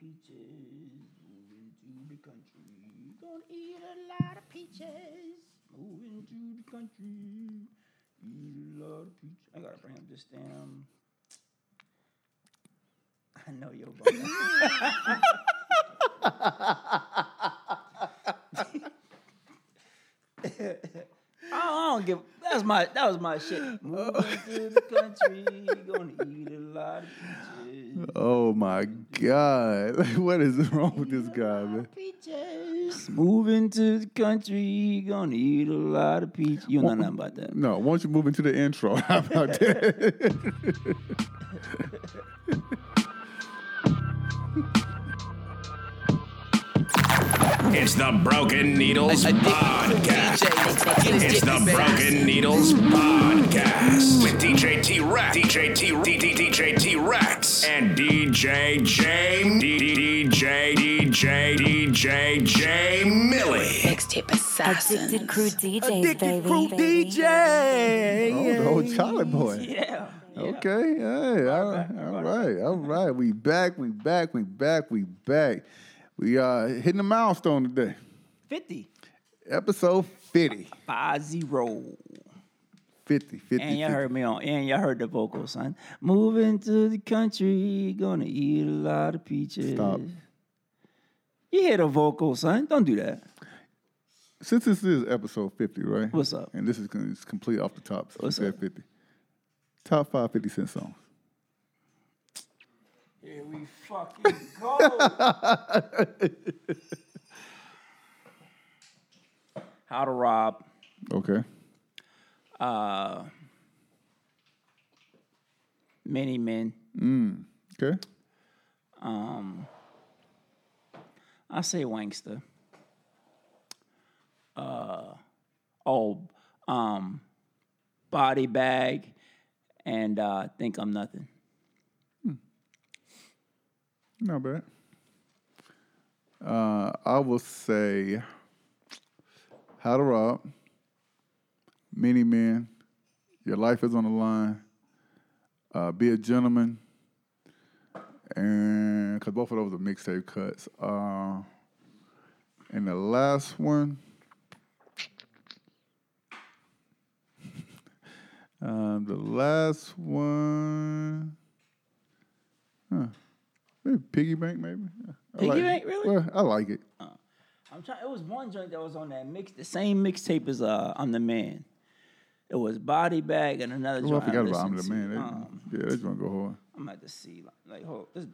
peaches. Moving to the country. Gonna eat a lot of peaches. Moving to the country. Eat a lot of peaches. I gotta bring up this damn. I know you're. I don't give. That's my. That was my shit. Moving to the country, gonna eat a lot of peaches. Oh my God. what is wrong with this guy, man? Peaches. Moving to the country, gonna eat a lot of peaches. You know nothing about that. No, why don't you move into the intro? How about that? It's the Broken Needles Podcast. It's the Broken Needles Podcast with DJ T Rex, DJ T DJ T Rex, and DJ J DJ DJ DJ J Millie. Mixtape assassin. Addicted Crew DJs, baby. oh, the whole Charlie boy. Yeah. yeah. Okay, hey, all right, all right, all right. We back, we back, we back, we back. We uh hitting the milestone today. 50. Episode 50. Five zero. 50, 50. And you 50. heard me on, and y'all heard the vocals, son. Moving to the country, gonna eat a lot of peaches. Stop. You hear the vocals, son. Don't do that. Since this is episode 50, right? What's up? And this is it's complete off the top. So What's up? 50. Top five 50 Cent songs. Here we fucking go. How to rob. Okay. Uh, many men. Okay. Um, I say Wankster. Uh, oh, um, body bag, and uh, think I'm nothing. Not bad. Uh, I will say How to Rob, Many Men, Your Life is on the Line, uh, Be a Gentleman, and because both of those are mixtape cuts. Uh, and the last one, um, the last one, huh? Maybe Piggy Bank, maybe. I Piggy like it. Bank, really? Well, I like it. I'm trying. It was one joint that was on that mix, the same mixtape as uh, "I'm the Man." It was Body Bag and another joint. I forgot about I'm listened the to. man. They, Um, yeah, that's gonna go hard. I'm about to see. Like, hold, this,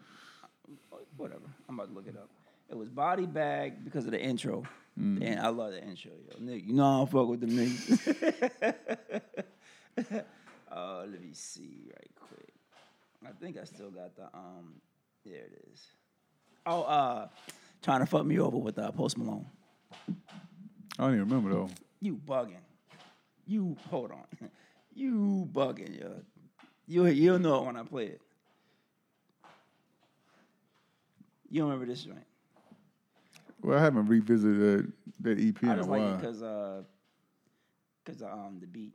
whatever. I'm about to look it up. It was Body Bag because of the intro, Mm. and I love the intro. Yo, nigga, you know I don't fuck with the niggas. uh, let me see right quick. I think I still got the um. There it is. Oh, uh, trying to fuck me over with uh, Post Malone. I don't even remember though. You bugging. You hold on. You bugging, yo. You you'll know it when I play it. You don't remember this joint? Well, I haven't revisited that, that EP in I a just like it while. because uh, cause um the beat.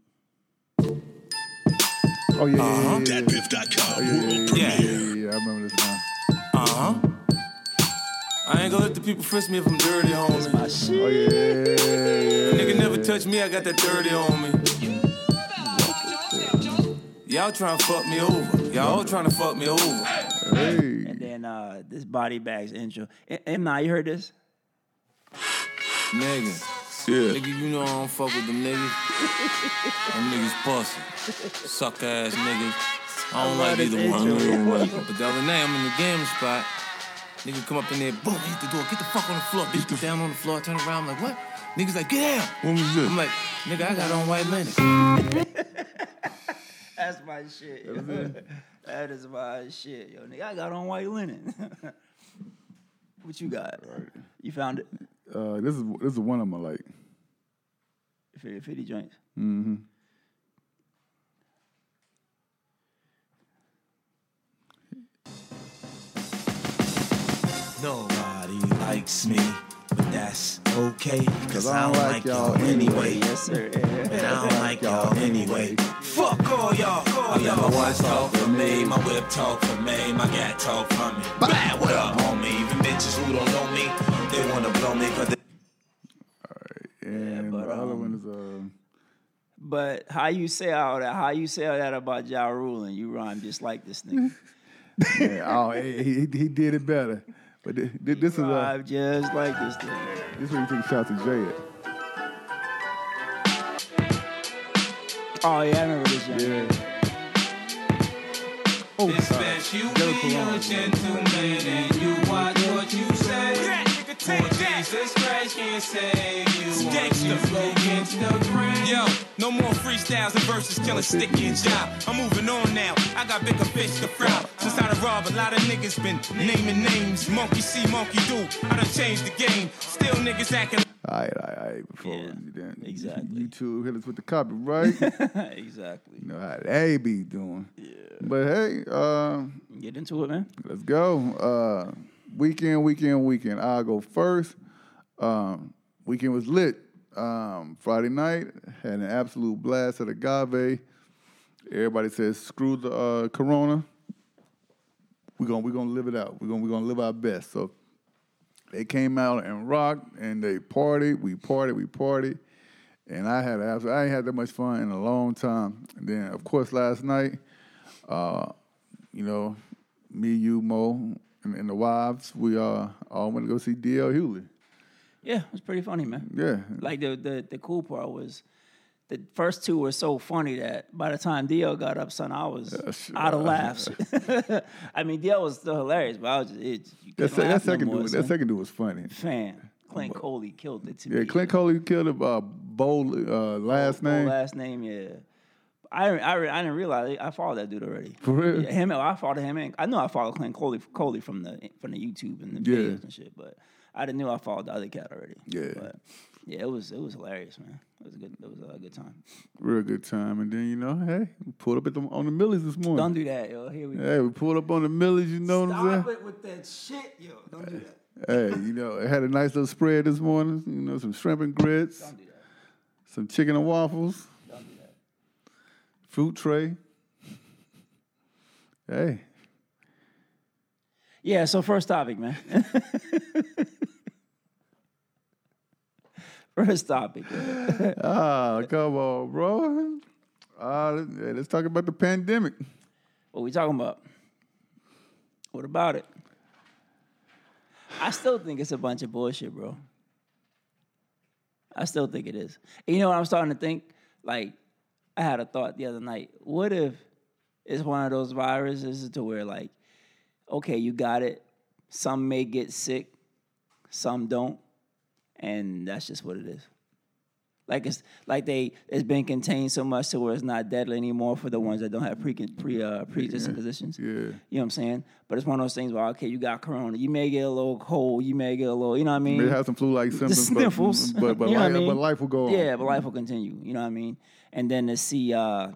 oh yeah, yeah, yeah, yeah, yeah. Datpiff.com. yeah, yeah, yeah, Yeah. yeah, yeah, yeah, I remember this now. Uh huh. I ain't gonna let the people frisk me if I'm dirty, homie. My shit. Oh yeah, yeah, yeah, yeah. Nigga never touch me, I got that dirty on me. Y'all trying to fuck me over. Y'all all trying to fuck me over. Hey, And then uh this body bags intro. And, and now you heard this? Nigga. yeah. Nigga, you know I don't fuck with them niggas. them niggas pussy. Suck ass niggas. I don't like this either one. intro. But the other night I'm in the game spot. Nigga come up in there, boom, hit the door, get the fuck on the floor. Bitch get down on the floor, turn around, I'm like, what? Niggas like, get down. What was this? I'm like, nigga, I got on white linen. That's my shit. Yo. that is my shit, yo. Nigga, I got on white linen. what you got? You found it? Uh, this is this is one of my like. 50, 50 joints. Mm-hmm. Nobody likes me, but that's okay. Cause I don't like y'all anyway. Yes, sir. And I don't like y'all anyway. Fuck all y'all. I let my watch talk for me, my whip talk for me, my gat talk for me. Bad, what up, homie? Even bitches who don't know me, they wanna blow me, cause they And but, the other um, one is uh, But how you say all that? How you say all that about Ja Rule and you rhyme just like this nigga? yeah, oh, he, he he did it better. But thi- thi- this is uh, Rhyme just like this nigga. this is where you take shots at Jay. at. Oh yeah, I remember this. Young Yeah. nigga. Oh, It's best you Joe be Colon. a gentleman and you watch what you say. For Jesus Christ can't save you. Once you the grain. Yo, no more freestyles and verses killing sticky and job. I'm moving on now. I got bigger fish to fry. Since I done robbed, a lot of niggas been naming names. Monkey see, monkey do. I done changed the game. Still niggas acting. All right, all right, all right. Before Yeah, we then exactly. YouTube hit us with the copyright. exactly. you exactly. know how they be doing. Yeah. But hey, uh, Get into it, man. let's go. Uh, weekend, weekend, weekend. I'll go first. Um, weekend was lit. Um, Friday night had an absolute blast at Agave. Everybody says screw the uh, Corona. We're gonna we're gonna live it out. We're gonna we're gonna live our best. So they came out and rocked and they partied. We partied. We partied. And I had I ain't had that much fun in a long time. And then of course last night, uh, you know, me, you, Mo, and, and the wives, we uh, all went to go see D.L. Hughley. Yeah, it was pretty funny, man. Yeah. Like the the the cool part was the first two were so funny that by the time DL got up, son, I was out of laughs. I mean, DL was still hilarious, but I was just, it, you That, se- that laugh no second more, dude, son. that second dude was funny. fan, Clint Coley killed it to Yeah, me. Clint Coley killed a uh, bold uh, last Full name. last name, yeah. I, I, I didn't realize I followed that dude already. For real? Yeah, him, I followed him. And I know I followed Clint Coley, Coley from the from the YouTube and the Yeah. videos and shit, but I didn't I followed the other cat already. Yeah. but yeah, it was it was hilarious, man. It was a good, it was a good time. Real good time. And then, you know, hey, we pulled up at the, on the Millies this morning. Don't do that, yo. Here we go. Hey, we pulled up on the Millies, you know what I'm saying? Stop saying? it with that shit, yo. Don't do that. Hey, you know, I had a nice little spread this morning. You know, some shrimp and grits, Don't do that. some chicken and waffles, Don't do that. fruit tray. Hey, Yeah. So first topic, man. first topic. yo. ah, come on, bro. Uh, let's, let's talk about the pandemic. What we talking about? What about it? I still think it's a bunch of bullshit, bro. I still think it is. And you know what I'm starting to think? Like, I had a thought the other night. What if it's one of those viruses to where, like, okay, you got it. Some may get sick, some don't, and that's just what it is. Like it's like they it's been contained so much to where it's not deadly anymore for the ones that don't have pre pre uh, pre-existing conditions. Yeah. You know what I'm saying? But it's one of those things where okay, you got corona, you may get a little cold, you may get a little, you know what I mean? May have some flu-like symptoms, but- sniffles. but but, you what life, I mean? but life will go on. Yeah, but life will continue. You know what I mean? And then to see uh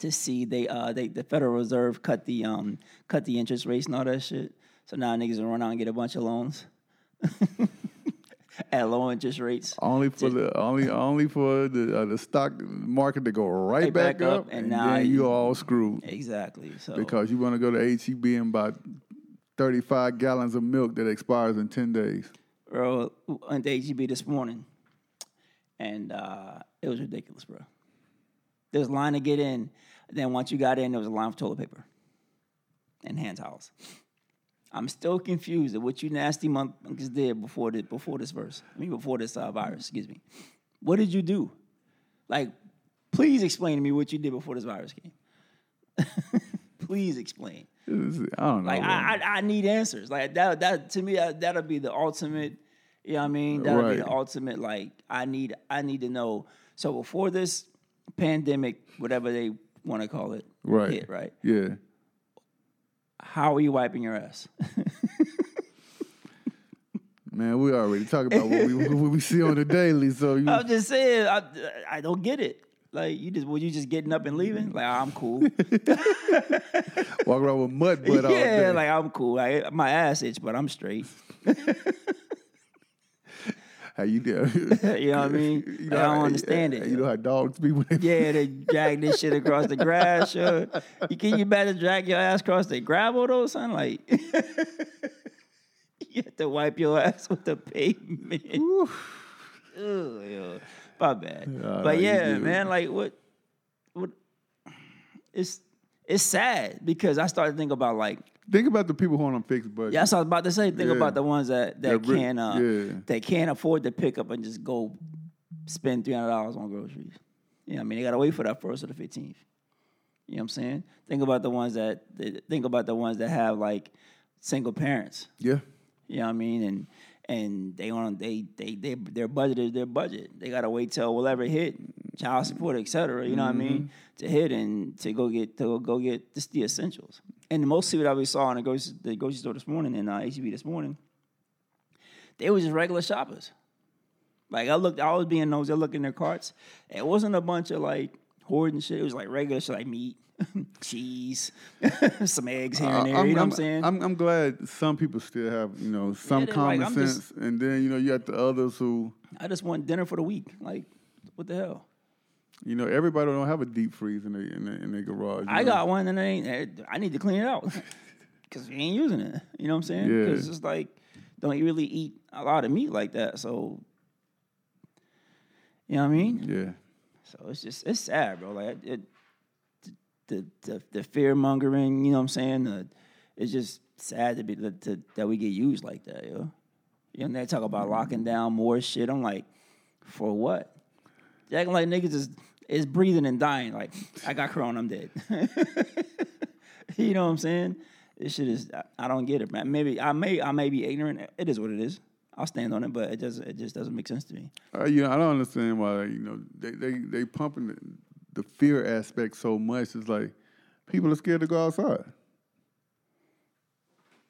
to see they uh they the Federal Reserve cut the um cut the interest rates and all that shit. So now niggas will run out and get a bunch of loans at low interest rates. Only for the only only for the uh, the stock market to go right back, back up, and and now then you- you all screwed Exactly. So because you want to go to HEB and buy thirty five gallons of milk that expires in ten days. bro, went to HEB this morning, and uh, it was ridiculous, bro. There was a line to get in. Then once you got in, there was a line for toilet paper and hand towels. I'm still confused at what you nasty motherfuckers did before the, before this verse. I mean, before this uh, virus. Excuse me. What did you do? Like, please explain to me what you did before this virus came. please explain. It's- I don't know. Like. I, I, I need answers. Like that, that to me, that, that'll be the ultimate. You know what I mean? That'll be the ultimate. Like I need, I need to know. So before this pandemic, whatever they want to call it, right. hit, right? Yeah. How are you wiping your ass? Man, we already talk about what we what we see on the daily. So you, I'm just saying, I, I don't get it. Like you just, were you just getting up and leaving? Like I'm cool. walk around with mud butt all day. yeah, like I'm cool. Like my ass itch, but I'm straight. How you do? You know what I mean? You Like, I don't how- understand it. You know how dogs be when they Yeah, they drag this shit across the grass. Yo. You can you better drag your ass across the gravel though, son? Like you have to wipe your ass with the pavement. Ugh, yo. My bad. nah, but yeah, man, like what what it's it's sad because I started thinking about like Think about the people who are on fixed budget. yeah, that's what I was about to say. Think Yeah. about the ones that that That can't uh yeah. that can't afford to pick up and just go spend three hundred dollars on groceries. You know, what I mean, they gotta wait for that first or the fifteenth. You know what I'm saying? Think about the ones that think about the ones that have like single parents. Yeah. You know what I mean? And and they on they they they their budget is their budget. They gotta wait till whatever hit, child support, et cetera, you know what I mean, to hit and to go get to go get just the essentials. And mostly what I we saw in the grocery, the grocery store this morning in uh, HEB this morning, they were just regular shoppers. Like I looked, I was being nosy. I looked in their carts. It wasn't a bunch of like hoarding shit. It was like regular shit, like meat, cheese, some eggs here and there. you know what I'm saying? I'm, I'm glad some people still have, you know, some they're common like, sense. just- and then, you know, you got the others who, I just want dinner for the week. Like, what the hell? you know, everybody don't have a deep freeze in their in their, in their garage. I know? got one and it ain't. I need to clean it out because we ain't using it. You know what I'm saying? Yeah. Because it's like don't you really eat a lot of meat like that. So you know what I mean? Yeah. So it's just it's sad, bro. Like it, the the the fear mongering. You know what I'm saying? The, it's just sad to be to, that we get used like that, yo. You know, they talk about mm-hmm. locking down more shit. I'm like, for what? They acting like niggas is is breathing and dying. Like I got corona, I'm dead. you know what I'm saying? This shit is I, I don't get it, man. Maybe I may I may be ignorant. It is what it is. I'll stand on it, but it just it just doesn't make sense to me. Uh, you know, I don't understand why, you know, they, they, they pumping the, the fear aspect so much. It's like people are scared to go outside.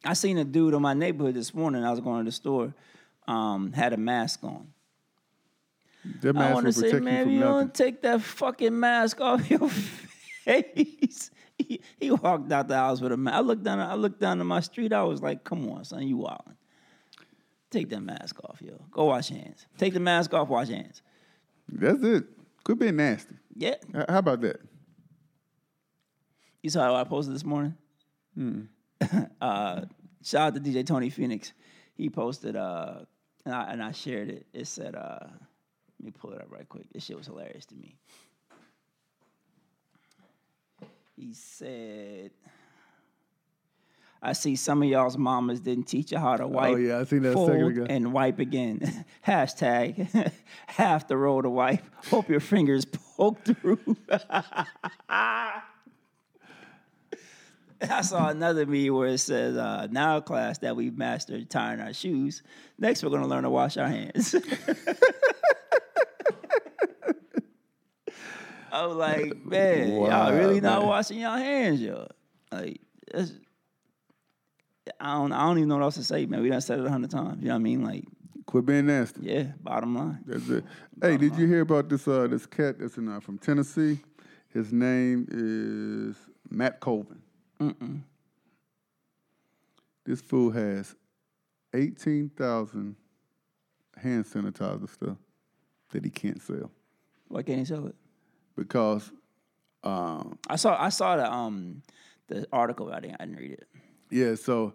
I seen a dude in my neighborhood this morning. I was going to the store, um, had a mask on. Their I want to say, man, you you don't take that fucking mask off your face. He, he walked out the house with a mask. I looked down. I looked down to my street. I was like, "Come on, son, you wildin'. Take that mask off, yo. Go wash hands. Take the mask off. Wash hands. That's it. Quit being nasty. Yeah. H- How about that? You saw what I posted this morning? uh, shout out to DJ Tony Phoenix. He posted, uh, and, I, and I shared it. It said, uh, let me pull it up right quick. This shit was hilarious to me. He said, I see some of y'all's mamas didn't teach you how to wipe. Oh, yeah, I seen that a fold, second ago. And wipe again. Hashtag half the roll to wipe. Hope your fingers poke through. I saw another meme where it says, uh, now class that we've mastered tying our shoes. Next, we're going to learn to wash our hands. I was like, man, y'all Wow, really not man. washing your hands, y'all. Like, that's, I don't, I don't even know what else to say, man. We done said it a hundred times. You know what I mean? Like, Quit being nasty. yeah, bottom line. That's it. Hey, did you hear about this uh, this cat that's in, uh, from Tennessee? His name is Matt Colvin. This fool has eighteen thousand hand sanitizer stuff that he can't sell Why can't he sell it? because um, I saw, I saw the um, the article. but I didn't, I didn't read it. yeah, so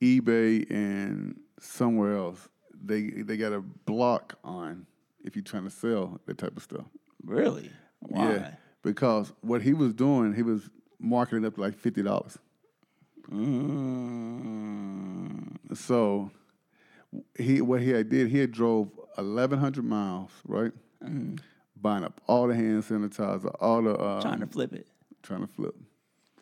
eBay and somewhere else they they got a block on if you're trying to sell that type of stuff. Really? Why? Yeah, because what he was doing, he was marketing up to like fifty dollars. Mm, So he what he had did, he had drove eleven hundred miles, right? Buying up all the hand sanitizer, all the uh, trying to flip it. trying to flip.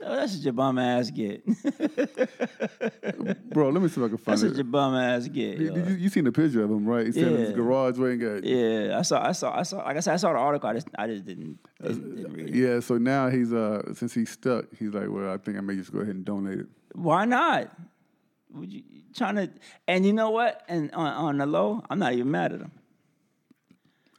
Oh, that's what your bum ass get. Bro, let me see if I can find That's what it. your bum ass get. You, yo. you, you seen the picture of him, right? He's sitting in his Yeah. garage waiting. Got, Yeah, I saw, I saw, I saw. Like I said, I saw the article. I just, I just didn't, didn't, didn't read it. Yeah, so now he's uh since he's stuck, he's like, well, I think I may just go ahead and donate it. Why not? Would you trying to? And you know what? And on, on the low, I'm not even mad at him.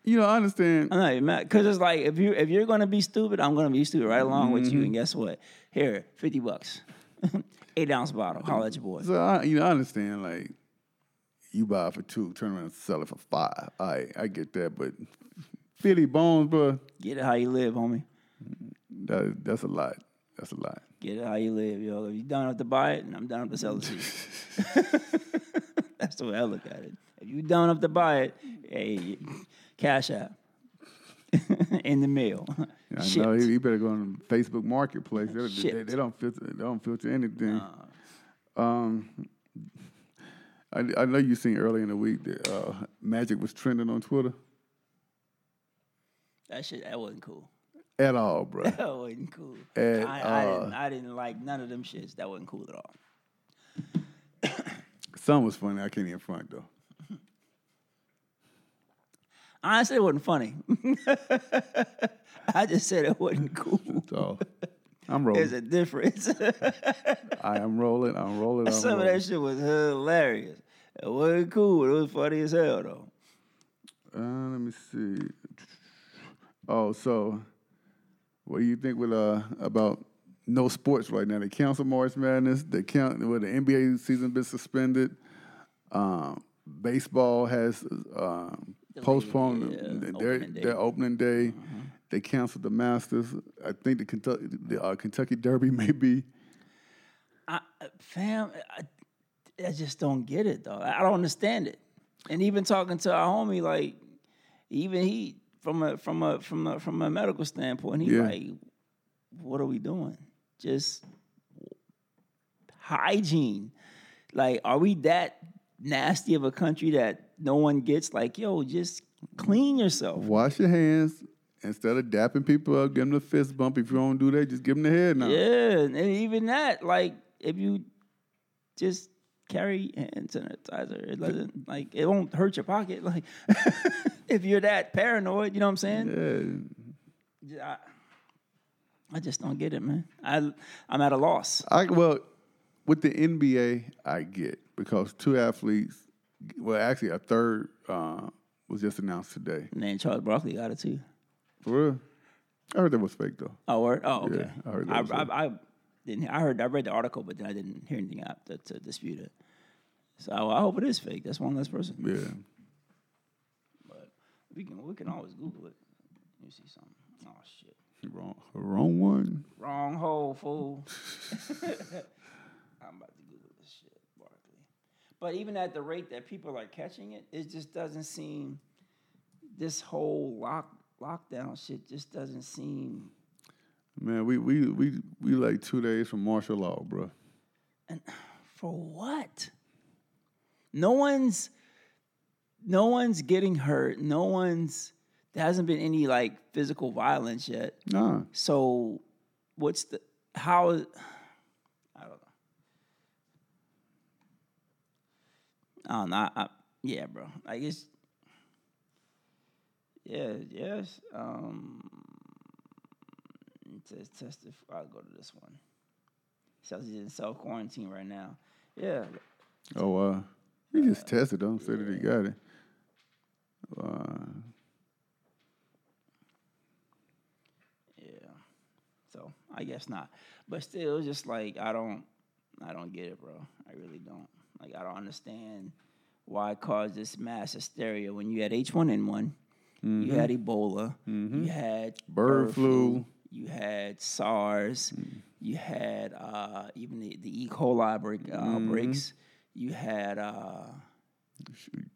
You know, I understand. I'm not even mad because it's like if you if you're gonna be stupid, I'm gonna be stupid right along with Mm-hmm. you. And guess what? Here, fifty bucks, eight ounce bottle. Holla at your boy. So I, you know, I understand. Like, you buy it for two, turn around and sell it for five. I I get that, but fifty bones, bro, Get it how you live, homie. that that's a lot. That's a lot. Get it how you live, yo. If you don't have to buy it, and I'm done enough to sell it to you. that's That's the way I look at it. If you don't have to buy it, hey, cash app in the mail. I know you, better go on Facebook Marketplace. They, they, they don't filter. They don't filter anything. Um, I, I know you seen earlier in the week that uh, Magic was trending on Twitter That shit, that wasn't cool. at all, bro. That wasn't cool. I, I, uh, didn't, I didn't like none of them shits. That wasn't cool at all. Some was funny. I can't even front though. Honestly, it wasn't funny. I just said it wasn't cool. So I'm rolling. There's a difference. I am rolling. I'm rolling. I'm Some of that shit was hilarious. It wasn't cool. It was funny as hell though. Uh, let me see. Oh, so what do you think with uh about no sports right now? They cancel March Madness. They count well, the NBA season been suspended. Um, baseball has um, postponed yeah, their opening day. their opening day. They canceled the Masters. I think the Kentucky the uh, Kentucky Derby may be. I, fam, I, I just don't get it though. I don't understand it. And even talking to our homie, like even he from a from a from a from a medical standpoint, he Yeah. like, what are we doing? Just hygiene. Like, are we that nasty of a country that no one gets? Like, yo, just clean yourself. Wash your hands instead of dapping people up, give them a fist bump. If you don't do that, just give them the head now. Yeah, and even that, like, if you just carry hand sanitizer, it doesn't like it won't hurt your pocket. Like, if you're that paranoid, you know what I'm saying? Yeah. I, I just don't get it, man. I I'm at a loss. I well, with the NBA, I get because two athletes, well, actually a third uh, was just announced today. And then Charles Barkley got it too. For real, I heard that was fake though. Oh, word? Oh, okay. Yeah, I heard that I, was I. I didn't. I heard. I read the article, but then I didn't hear anything out to, to dispute it. So I, I hope it is fake. That's one less person. Yeah, But we can we can always Google it. You see something. Oh shit. wrong, wrong one. Wrong hole, fool. I'm about to Google this shit, Barkley. But even at the rate that people are catching it, it just doesn't seem. This whole lock lockdown shit just doesn't seem. Man, we we we we like two days from martial law, bro. And for what? No one's. No one's getting hurt. No one's. There hasn't been any like physical violence yet. Nah, So, what's the how? I don't know. I don't know. I, I, yeah, bro. I guess. Yeah. Yes. Um. To test if I'll go to this one. Says he's in self quarantine right now. Yeah. oh uh, he just tested. Don't say that he got it. Uh, Yeah. So I guess not. But still, it's just like I don't I don't get it, bro. I really don't. Like I don't understand why it caused this mass hysteria when you had H one N one, you had Ebola, you had Bird flu. you had SARS, you had uh, even the, the E. coli break, uh, outbreaks, you had uh,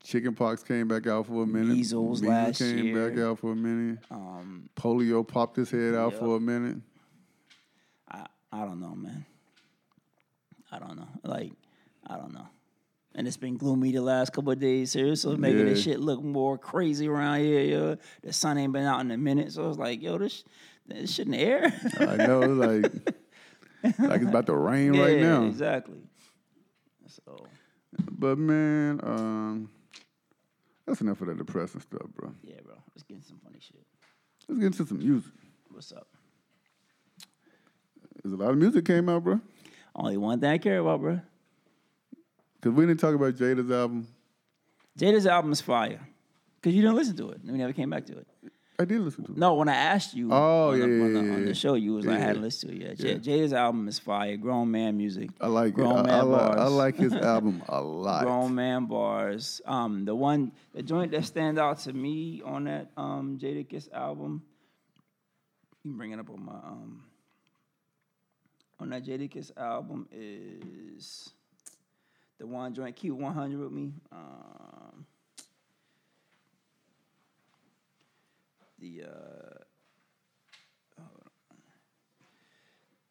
chicken pox came back out for a minute. Measles last came year. back out for a minute. um, Polio popped his head out Yep. for a minute. I I don't know, man. I don't know. Like, I don't know. And it's been gloomy the last couple of days here, so it's making this shit look more crazy around here. Yo. The sun ain't been out in a minute, so it's like, yo, this this shit in the air. I know, like, like it's about to rain right Yeah, now. exactly. So But man, um, that's enough of that depressing stuff, bro. yeah, bro, let's get into some funny shit. Let's get into some music. What's up? There's a lot of music came out, bro. Only one thing I care about, bro. Cause we didn't talk about Jada's album. Jada's album is fire. Cause you didn't listen to it. We never came back to it. I did listen to it. No, when I asked you Oh, on, the, yeah, on, the, yeah, on the show, you was like, I hadn't listened to it yet. J- Yeah. Jada's album is fire. Grown man music. I like it. Grown I, man I, like, I bars. like his album a lot. Grown man bars. Um, the one, the joint that stand out to me on that um Jadakiss album. You can bring it up on my um. On that Jadakiss album is the one joint keep 100 with me. Um, the uh.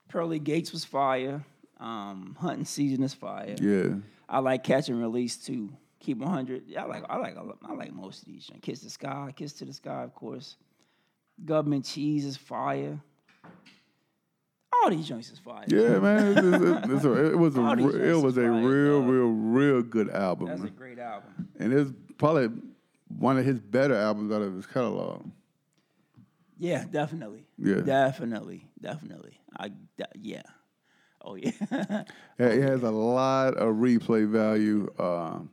Pearly Gates was fire. Um, Hunting Season is fire. Yeah. I like Catch and Release too. Keep 100. Yeah, I like I like I like most of these. Kiss the Sky, Kiss to the Sky, of course. Government Cheese is fire. All these joints is fire. Yeah, man. It's, it's, it's a, it was a re- it was a fire, real, dog. real, real good album, That's a great album. and it's probably one of his better albums out of his catalog. Yeah, definitely. Yeah. Definitely. Definitely. I de- yeah. Oh yeah. Yeah, It has a lot of replay value. Um,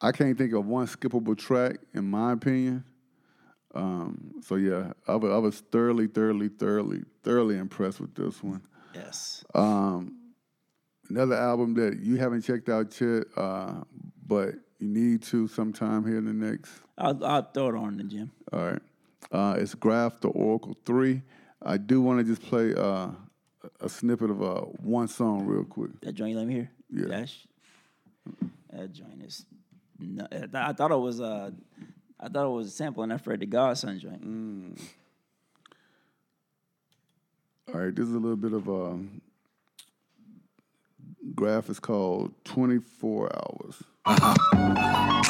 I can't think of one skippable track, in my opinion. Um, so yeah, I was, I was thoroughly, thoroughly, thoroughly, thoroughly impressed with this one. yes. Um, another album that you haven't checked out yet, uh, but you need to sometime here in the next. I'll I'll throw it on in the gym. All right, uh, it's Grafh the Oracle Three. I do want to just play uh, a snippet of uh, one song real quick. That joint you let me hear? Yeah. That's, that joint is no, I thought it was uh I thought it was a sample, and that Fred the Godson joint. Mm. All right, this is a little bit of a Grafh. It's called 24 Hours.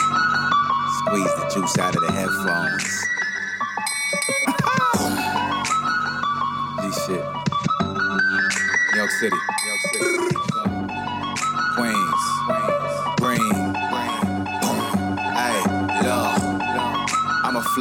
Squeeze the juice out of the headphones. G shit. New York City. New York City. Queens.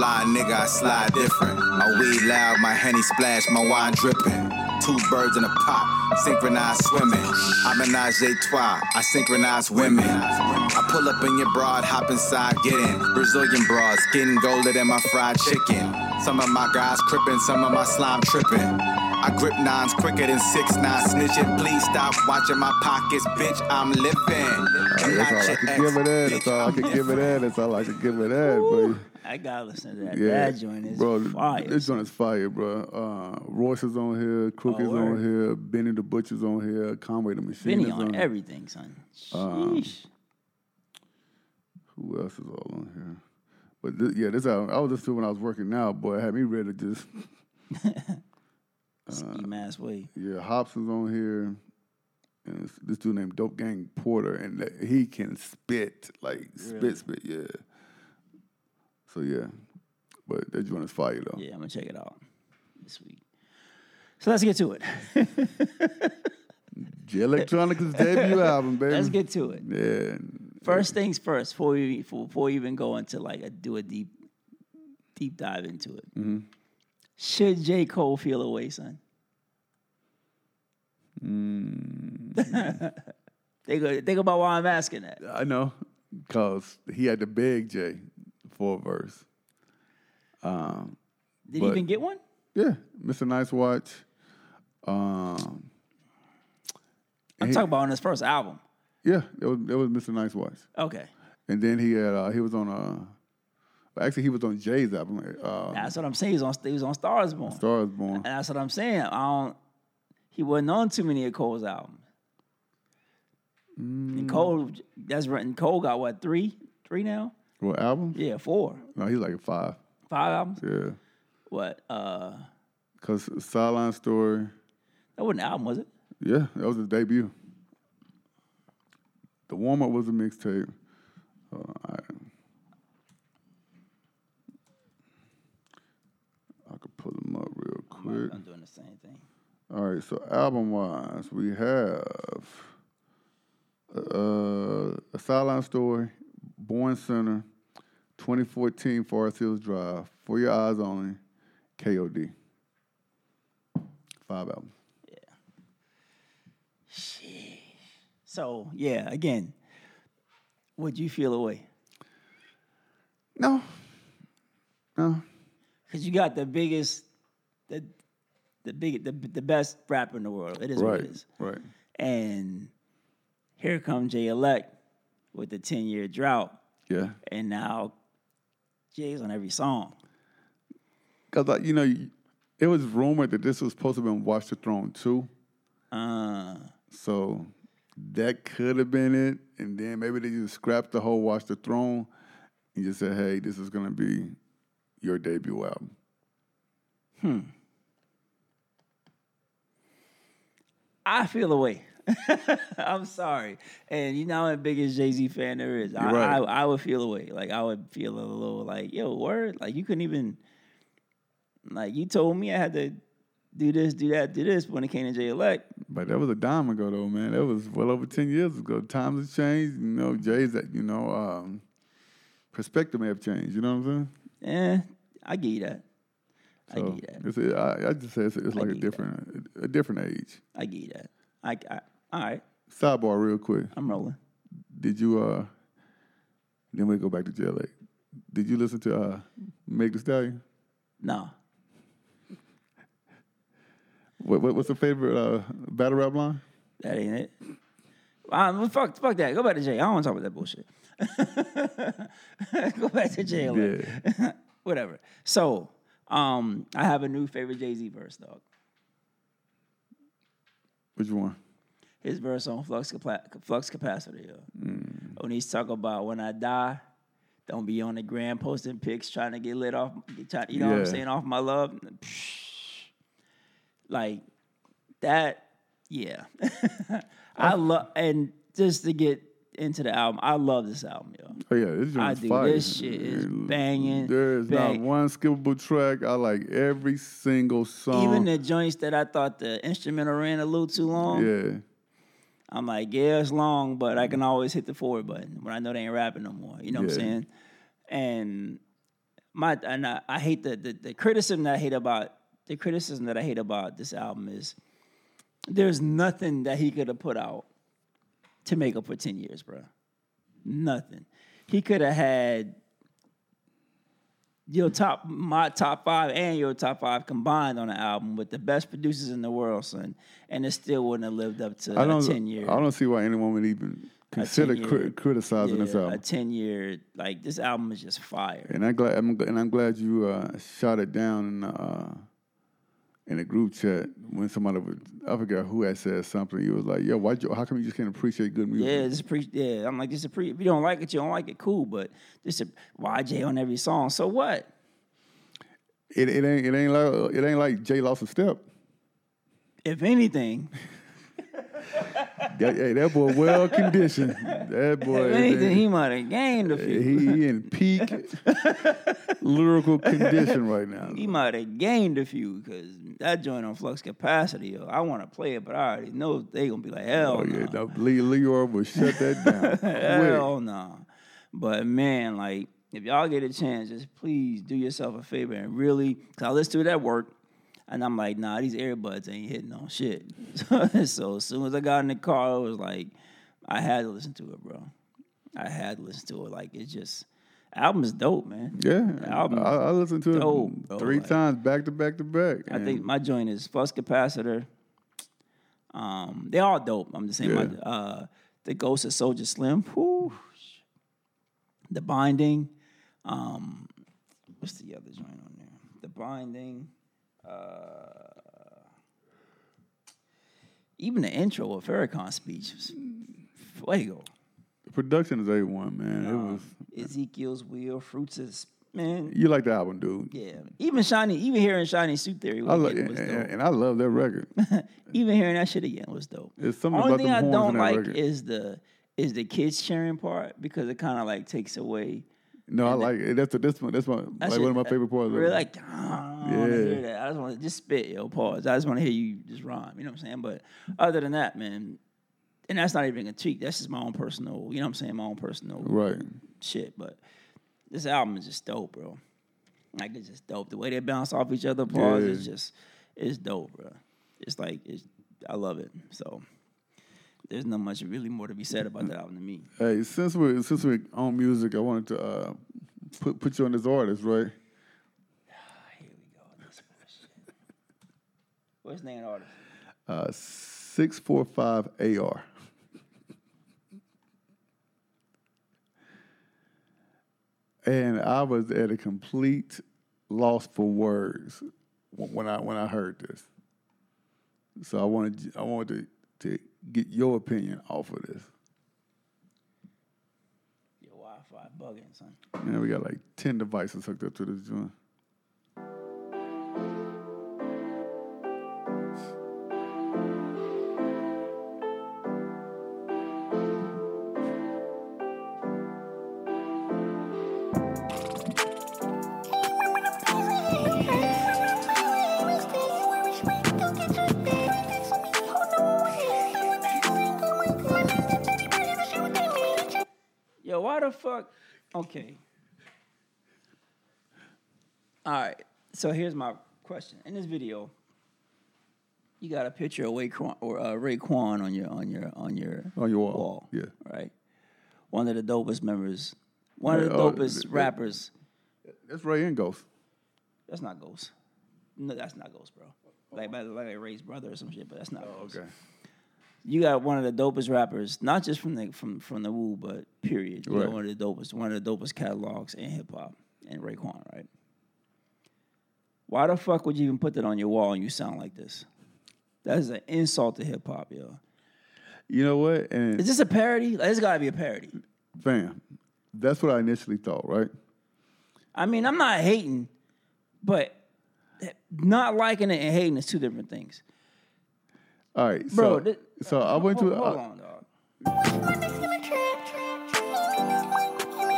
Fly nigga, I slide different. My weed loud, my henny splash, my wine dripping. Two birds in a pot, synchronized swimming. I'm a nage trois, I synchronize women. I pull up in your broad, hop inside, get in. Brazilian broad, skin golder than my fried chicken. Some of my guys crippin', some of my slime tripping. I grip nines quicker than six nine snitching. Please stop watching my pockets, bitch. I'm living. Right, that's all I can give it bitch, That's all I can give it at. That's all I can give it at, boy. I gotta listen to that. Yeah, That joint is bro. fire. This joint is fire, bro. Uh, Royce is on here. Crook Oh, is on here. Benny the Butcher's on here. Conway the Machine Benny is on on everything, son. Um, Who else is all on here? But this, yeah, this album, I was just doing when I was working now, boy. It had me ready to just Ski mask way. Yeah, Hobson's on here. And this dude named Dope Gang Porter, and he can spit like spit, spit. Yeah. So yeah, but that joint is fire though. Yeah, I'm gonna check it out this week. So let's get to it. Jay Electronica's debut album, baby. let's get to it. Yeah. First things first, before we before we even go into like a, do a deep deep dive into it. Mm-hmm. Should J Cole feel away, son? Mm. think, think about why I'm asking that. I know, cause he had to beg Jay for a verse. Um, Did But- he even get one? yeah, Mr. Nice Watch. Um, I'm talking about on his first album. yeah, it was it was Mr. Nice Watch. Okay, And then he had uh, he was on uh actually he was on Jay's album, uh, that's what I'm saying. He was on he was on Stars Born. Stars Born. And that's what I'm saying. I don't. He wasn't on too many of Cole's albums. Mm. And Cole, that's right. And Cole got what three, three now? What album? Yeah, four, No, he's like a five. five albums. Yeah, What? Uh, cause Sideline Story. that wasn't an album, was it? Yeah, that was his debut. The warm up was a mixtape. Uh, I, I could pull them up real quick. I'm doing the same thing. All right, so album wise, we have uh, A Sideline Story, Born Sinner, 2014 Forest Hills Drive, For Your Eyes Only, KOD. Five albums. Yeah. Sheesh. So yeah, again, would you feel away? No. No. Because you got the biggest, the the big, the the best rapper in the world. It is what Right. it is. Right. And here comes Jay Elect with the ten year drought, Yeah. and now Jay's on every song. Because, like, you know, it was rumored that this was supposed to have been Watch the Throne 2. Uh, So that could have been it, and then maybe they just scrapped the whole Watch the Throne and just said, "Hey, this is gonna be your debut album." Hmm. I feel away. I'm sorry, and you know how big as Jay Z fan there is. I, right. I I would feel away. Like I would feel a little like, yo, word. Like you couldn't even. Like you told me I had to do this, do that, do this when it came to Jay Elect. But that was a dime ago, though, man. That was well over ten years ago. Times have changed. You know, Jay's that. You know, um, perspective may have changed. You know what I'm saying? Eh, I get you that. I So give you that. it's a, I, I just say it's, it's like a different, a different age. I get you that. I, I all right. Sidebar, real quick. I'm rolling. Did you? uh Then we go back to JLA. Did you listen to uh Meg The Stallion? No. What, what what's the favorite uh battle rap line? That ain't it. Um, fuck, fuck that. Go back to Jay. I don't want to talk about that bullshit. Go back to. Elect. Yeah. Whatever. So, um, I have a new favorite Jay Z verse, dog. Which one? His verse on Flux, Capa- Flux Capacitor. Yo. Mm. When he's talking about when I die, don't be on the gram posting pics trying to get lit off, you know what I'm saying, off my love. Like that, yeah. I love, and just to get into the album, I love this album, yo. Oh yeah, this I do. fire. This shit is banging, There is bang. not one skippable track. I like every single song. Even the joints that I thought the instrumental ran a little too long, yeah, I'm like, yeah, it's long, but I can mm-hmm. always hit the forward button when I know they ain't rapping no more. You know what I'm saying? And my and I, I hate the, the the criticism that I hate about the criticism that I hate about this album is there's nothing that he could have put out to make up for 10 years, bro. Nothing. He could have had your top my top five and your top five combined on the album with the best producers in the world, son, and it still wouldn't have lived up to I a don't. ten year. I don't see why anyone would even consider cri- criticizing this album. a ten year like this album is just fire. And I'm glad. I'm, and I'm glad you uh, shot it down in, uh, in a group chat when somebody was, I forgot who had said something. He was like, "Yo, why? You, how come you just can't appreciate good music?" Yeah, just pre yeah. I'm like just pre. If you don't like it, you don't like it. Cool, but this is YJ on every song. So what? It, it ain't. It ain't like. It ain't like Jay lost a step. If anything, That, hey, that boy well conditioned. That boy. anything, he might have gained a few. he, he in peak lyrical condition right now. He might have gained a few because that joint on flux capacity. Yo, I want to play it, but I already know they gonna be like hell Oh yeah, no, Lee Leor will shut that down. Hell no. But man, like, if y'all get a chance, just please do yourself a favor and really, cause I listen to it at work, and I'm like, nah, these earbuds ain't hitting on shit. so as soon as I got in the car, it was like, I had to listen to it, bro. I had to listen to it. Like, it's just, album is dope, man. Yeah, album I, I listened to it dope, bro, three like- times back to back to back. I think my joint is Flux Capacitor. Um, they all dope. I'm just saying, my, uh, the Ghost of Soulja Slim. Whew. The Binding. Um, what's the other joint on there? The Binding. Uh, even the intro of Farrakhan's speech was fuego. the production is a one, man. it was. Ezekiel's Wheel, Fruits is man. You like the album, dude? Yeah, even Shiny, even hearing Shiny Suit Theory I again and, was dope. and, I love that record. even hearing that shit again was dope. It's something Only about thing I don't like record. is the is the kids cheering part because it kind of like takes away. No, I like it. That's the, this one. That's my that like shit- one of my favorite parts. it. like, "Ah, I Yeah. hear that. I just want to just spit, yo, pause. I just want to hear you just rhyme. You know what I'm saying? But other than that, man, and that's not even a tweak. That's just my own personal. You know what I'm saying? My own personal right. shit. But this album is just dope, bro. Like it's just dope. The way they bounce off each other parts Yeah. is just it's dope, bro. It's like it's I love it. So there's not much really more to be said about that album to me. Hey, since we since we on music, I wanted to uh, put put you on this artist, right? Here we go. This bullshit. What's the name of the artist? Uh, six four five AR. And I was at a complete loss for words when I when I heard this. So I wanted I wanted to to get your opinion off of this. Your Wi-Fi bugging, son. Man, we got like ten devices hooked up to this joint. Why the fuck? Okay. All right. So here's my question. In this video, you got a picture of Raekwon or uh, Raekwon on your on your on your On your wall, yeah. Right. One of the dopest members. One of the Yeah, oh, dopest th- rappers. That's Ray and Ghost. That's not Ghost. No, that's not Ghost, bro. Like like, like Ray's brother or some shit, but that's not Ghost. Oh, Okay. You got one of the dopest rappers, not just from the from from the Wu, but period. You Right. got one of the dopest, one of the dopest catalogs in hip hop, and Raekwon, right? Why the fuck would you even put that on your wall and you sound like this? That is an insult to hip hop, yo. You know what? And Is this a parody? Like, it's got to be a parody. fam, that's what I initially thought, right? I mean, I'm not hating, but not liking it and hating is two different things. All right, Bro, so thi- so I went hold, to hold uh, on, dog.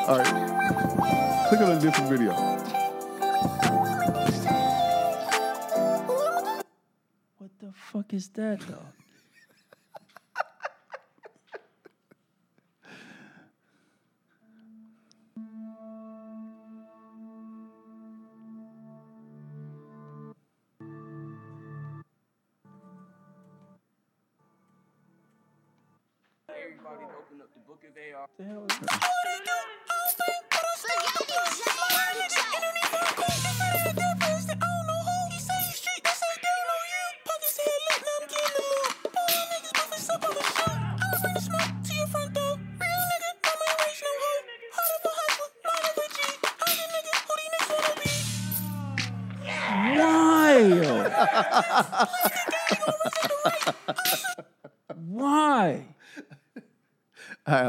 all right. Click on a different video. What the fuck is that, dog? The hell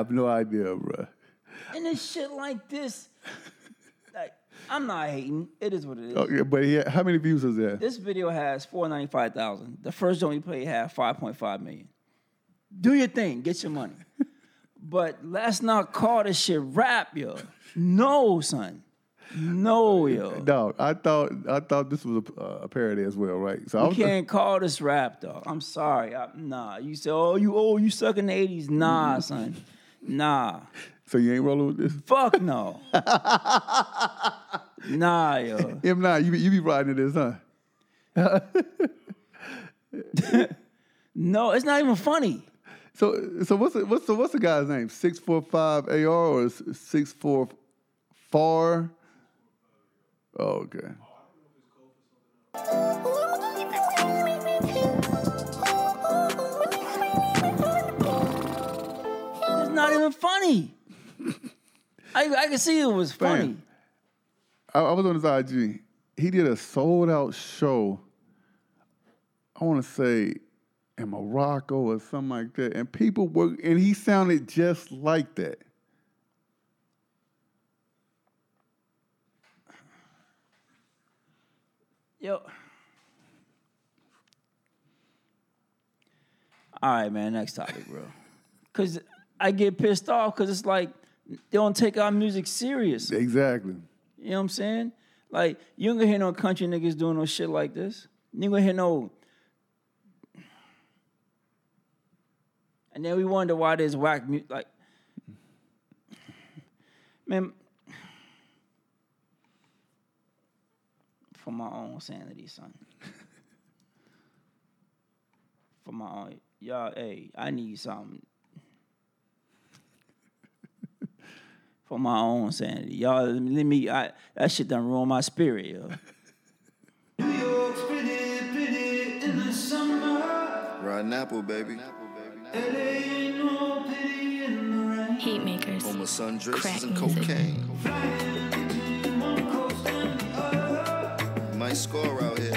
have no idea, bro. And it's shit like this. Like, I'm not hating. It is what it is. Okay, but he how many views is that? This video has 495,000. The first one we played had 5.5 million. Do your thing, get your money. but let's not call this shit rap, yo. No, son. No, yo. Dog, I thought I thought this was a, uh, a parody as well, right? So I You was can't call this rap, dog. I'm sorry. I, nah. You say, oh, you oh, you suck in the 80s. Nah, son. Nah. so you ain't rolling with this. Fuck no. nah, yo. M nine, you be, you be riding this, huh? No, it's not even funny. So so what's the, what's the, what's the guy's name? Six four five AR or six four four? Oh, okay. Funny. I I can see it was funny. Fam. I, I was on his IG. He did a sold out show. I want to say in Morocco or something like that, and people were, and he sounded just like that. Yo. All right, man. Next topic, bro. Cause I get pissed off because it's like they don't take our music serious. Exactly. You know what I'm saying? Like you ain't gonna hear no country niggas doing no shit like this. You ain't gonna hear no. And then we wonder why there's whack music. Like, man, for my own sanity, son. for my own, y'all. Hey, I need something. For my own sanity, y'all. Let me, let me I, that shit done ruin my spirit, yo. New York's pretty pretty in the summer. Riding apple, baby. Heat makers. Home of sun Crack dresses and music. cocaine. Might score out here.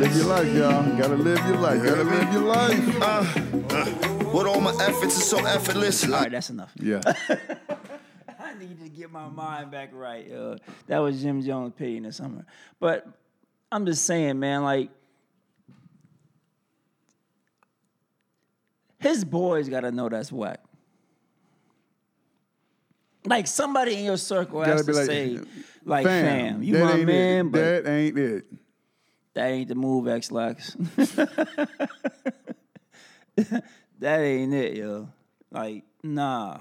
Live your life, y'all. Gotta live your life. Gotta live your life. Uh, What all my efforts is so effortless. All right, that's enough. Yeah. I need to get my mind back right. Uh, that was Jim Jones' pity in the summer. But I'm just saying, man, like his boys got to know that's whack. Like somebody in your circle Gotta has to like, say, like, fam, you that my ain't man, it. but that ain't it. that ain't the move, X Lax. that ain't it, yo. Like, nah.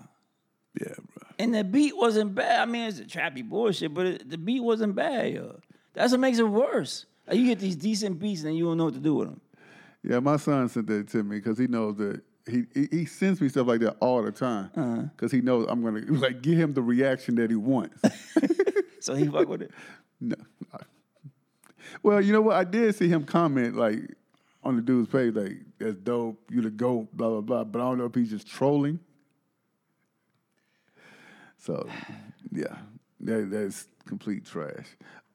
Yeah, bro. And the beat wasn't bad. I mean, it's a trappy bullshit, but it, the beat wasn't bad, yo. That's what makes it worse. Like, you get these decent beats and you don't know what to do with them. Yeah, my son sent that to me because he knows that he, he he sends me stuff like that all the time Uh-huh. because he knows I'm gonna like give him the reaction that he wants. So he fuck with it. no. Well, you know what? I did see him comment like on the dude's page like that's dope, you the goat, blah blah blah. But I don't know if he's just trolling. So, yeah, that, that's complete trash.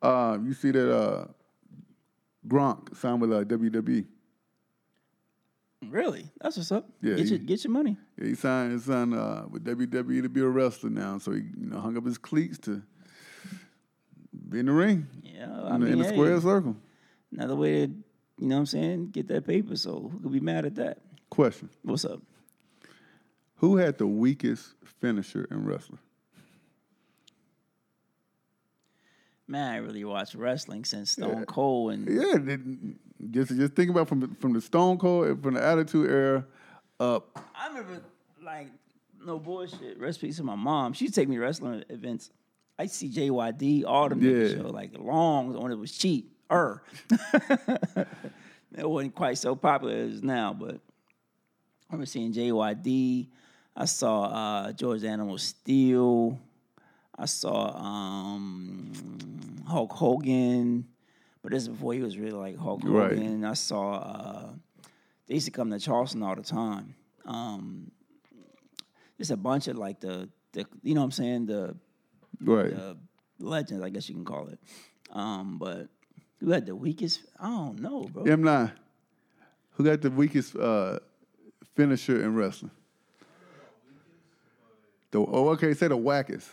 Um, you see that uh, Gronk signed with uh, WWE. Really? That's what's up. Yeah, Get, your, get your money. Yeah, he signed his son uh, with WWE to be a wrestler now. So he you know hung up his cleats to be in the ring Yeah, I in, the, mean, in the hey, square circle. Another way to, you know what I'm saying, get that paper. So who could be mad at that? Question: What's up? Who had the weakest finisher in wrestling? Man, I really watched wrestling since Stone Cold and Yeah, just just think about from the, from the Stone Cold from the Attitude Era up. I remember, like, no bullshit. Recipes to my mom. She'd take me to wrestling events. I see JYD, all the Yeah. show, like long when it was cheap. Er. it wasn't quite so popular as now, but I remember seeing JYD. I saw uh, George Animal Steele. I saw um, Hulk Hogan, but this is before he was really like Hulk Right. Hogan. I saw uh, they used to come to Charleston all the time. Um, just a bunch of like the, the you know what I'm saying the Right. the legends, I guess you can call it. Um, but who had the weakest? I don't know, bro. M9. Who got the weakest uh, finisher in wrestling? The, oh, okay, say the wackest.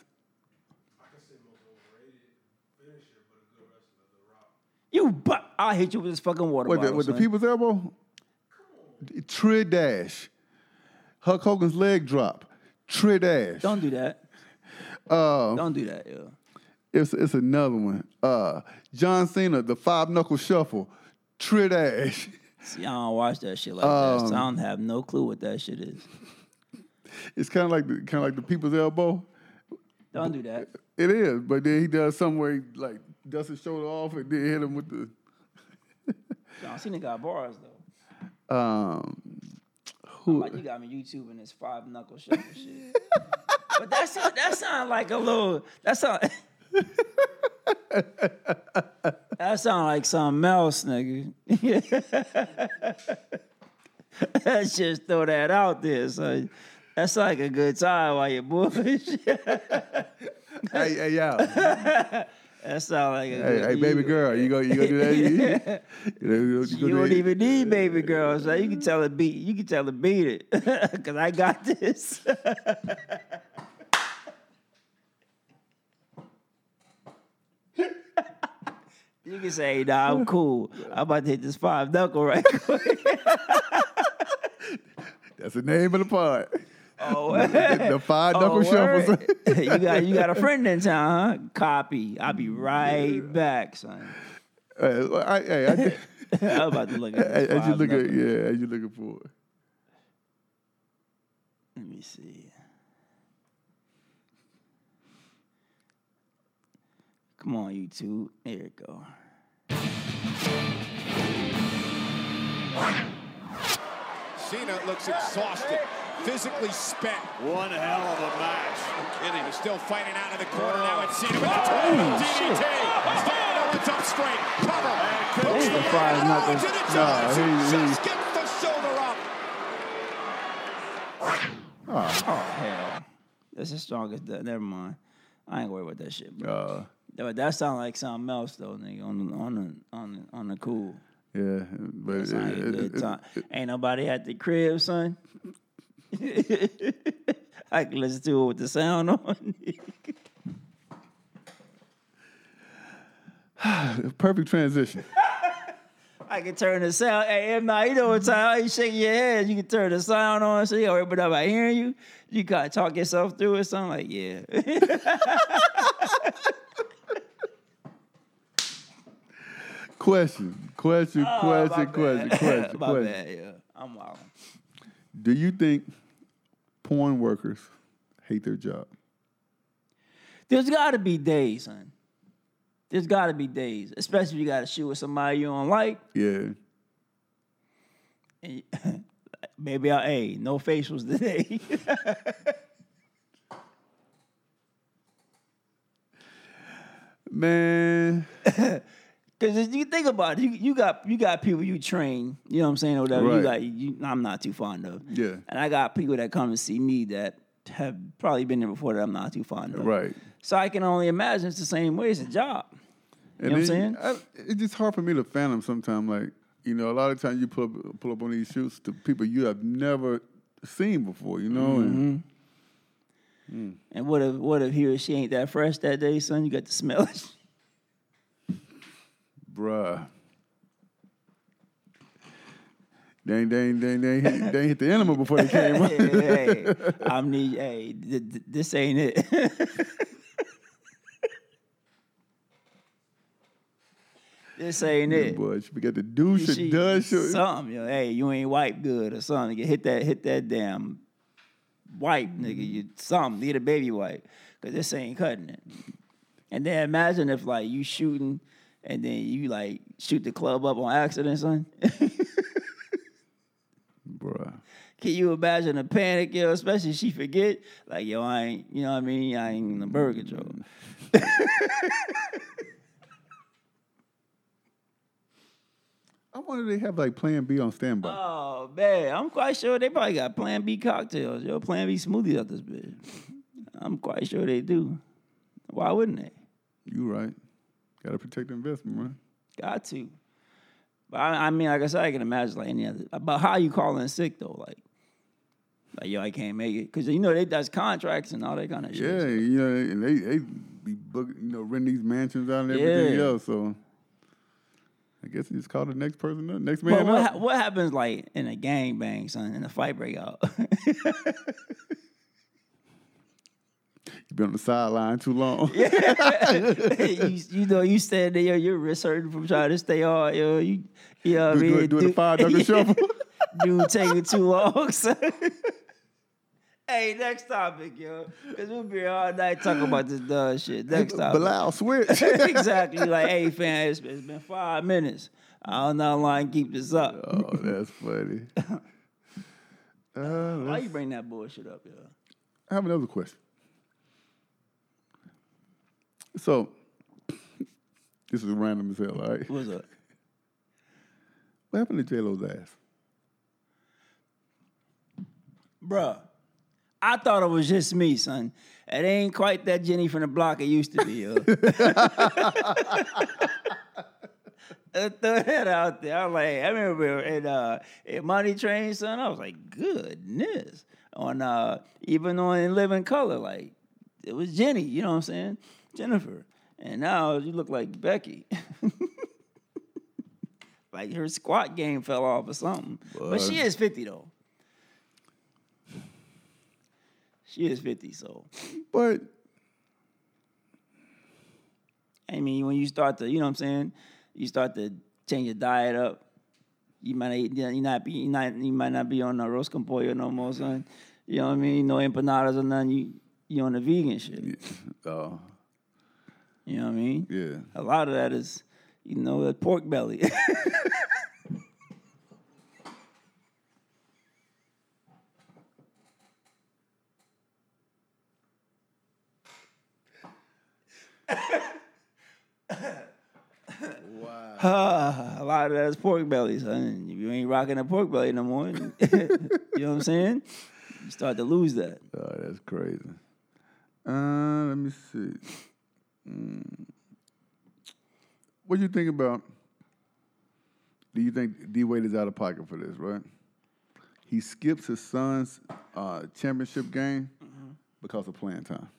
You, but I'll hit you with this fucking water With the, bottle. with the son. people's elbow? Tri dash. Hulk Hogan's leg drop. Tri dash. Don't do that. Uh, Don't do that, yo. It's it's another one. Uh, John Cena, the five knuckle shuffle. Tri dash. See, I don't watch that shit like that, so I Um, don't have no clue what that shit is. It's kind of like the kind of like the people's elbow. Don't do that. It is, but then he does where he like dusts his shoulder off and then hit him with the. John Cena got bars though. Um, I'm like, you got me YouTube and this five knuckle shuffle shit. but that sound that sound like a little. That sound. that sound like something else, nigga. Let's just throw that out there. So that's like a good time while you're bullshit. hey, hey, y'all. hey, That sound like a good. hey, baby girl, you go, you go do that. You, you, know, you, go You do don't that. even need baby girl, so you can tell her beat. You can tell her beat it, cause I got this. You can say, "Nah, I'm cool. I'm about to hit this five knuckle right quick." That's the name of the pod. Oh, the five oh, knuckle oh, shuffles. you got you got a friend in town, huh? Copy. I'll be right back, son. Hey, I, hey, I, did- I'm about to look at as you look at, yeah, as you looking for it. Let me see. Come on, YouTube. There you go. Cena looks exhausted, physically spent. One hell of a match. No kidding. He's still fighting out of the corner now. It's Cena with the tornado DDT. Stand what's up straight. Cover. Hooks the five leg knuckles. to the Nah, he- he- Just gets the shoulder up. Oh hell, that's the strongest. That. Never mind. I ain't worried about that shit, bro. Uh, But that sound like something else though, nigga. On the on the on the, on the cool. Yeah, but That sound like it- good it- Ain't nobody at the crib, son. I can listen to it with the sound on. perfect transition. I can turn the sound. Hey, M. Night, you know what time you shake your head, you can turn the sound on so you everybody by hearing you. You gotta talk yourself through it. Something like, yeah. Question, question, Oh, question, question, question, my question. bad, yeah. I'm wild. Do you think porn workers hate their job? There's gotta be days, son. There's gotta be days, especially if you gotta shoot with somebody you don't like. Yeah. And you- maybe I, hey, no facials today. Man, Because you think about it, you, you got you got people you train, you know what I'm saying, or whatever. You got you, I'm not too fond of. Yeah. And I got people that come and see me that have probably been there before that I'm not too fond of. right. So I can only imagine it's the same way. It's a job. You know what I'm saying? I, it's just hard for me to fathom sometimes. Like, you know, a lot of times you pull up, pull up on these shoots to people you have never seen before, you know? And mm-hmm. mm. And what if what if he or she ain't that fresh that day, son? You got to smell it. Bruh. They ain't, they, ain't, they, ain't, they, ain't hit, they hit the animal before they came up. hey, I'm need. Hey, th- th- this ain't it. this ain't it. Boy, she got the douche You does shit. Something, yo. Hey, you ain't wipe good or something. You hit that, hit that damn wipe, nigga. You something. Need a baby wipe, cause this ain't cutting it. And then imagine if like you shooting, and then you like shoot the club up on accident, son. Bruh. Can you imagine the panic, yo? Especially if she forget, like, yo, I ain't, you know what I mean? I ain't in the birth mm. control. I wonder if they have like Plan B on standby. Oh man, I'm quite sure they probably got Plan B cocktails, yo, Plan B smoothies out this bitch. I'm quite sure they do. Why wouldn't they? you right. Got to protect the investment, man. Got to. But I, I mean, like I said, I can imagine like any other. But how you calling sick though? Like, like yo, I can't make it because you know they does contracts and all that kind of shit. Yeah, you know, and they they be book, you know, renting these mansions out and everything Yeah. else. So I guess you just call the next person up, next man. But what, up. ha- what happens like in a gang bang, son, in a fight break you been on the sideline too long. you, you know, you stand there, yo, your wrist hurting from trying to stay on, yo. You, you know what I Do- do mean? it- do it a five double shuffle. Dude taking too long, hey, next topic, yo. Because we'll be here all night talking about this dumb shit. Next topic. Bilal switch. exactly. Like, hey, fam, it's, it's been five minutes. I don't know how long I keep this up. oh, that's funny. Uh, Why you bring that bullshit up, yo? I have another question. So, this is random as hell, all right? What's up? What happened to J Lo's ass? Bruh, I thought it was just me, son. It ain't quite that Jenny from the block it used to be. I throw that out there. I was like, I remember at uh in Money Train, son, I was like, goodness. On uh even on In Living Color, like it was Jenny, you know what I'm saying? Jennifer. And now you look like Becky. like her squat game fell off or something. But she is 50 though. She is 50, so But I mean, when you start to, you know what I'm saying, you start to change your diet up. You might not, you not be, you not, you might not be on arroz con pollo no more, son. You know what I mean? No empanadas or nothing. You, you on the vegan shit. oh, You know what I mean? yeah. A lot of that is, you know, that pork belly. Ah, a lot of that is pork belly, son. If you ain't rocking a pork belly no more, you know what I'm saying? You start to lose that. Oh, that's crazy. Uh, let me see. Mm. What do you think about do you think D Wade is out of pocket for this? Right. He skips his son's uh, championship game because of playing time.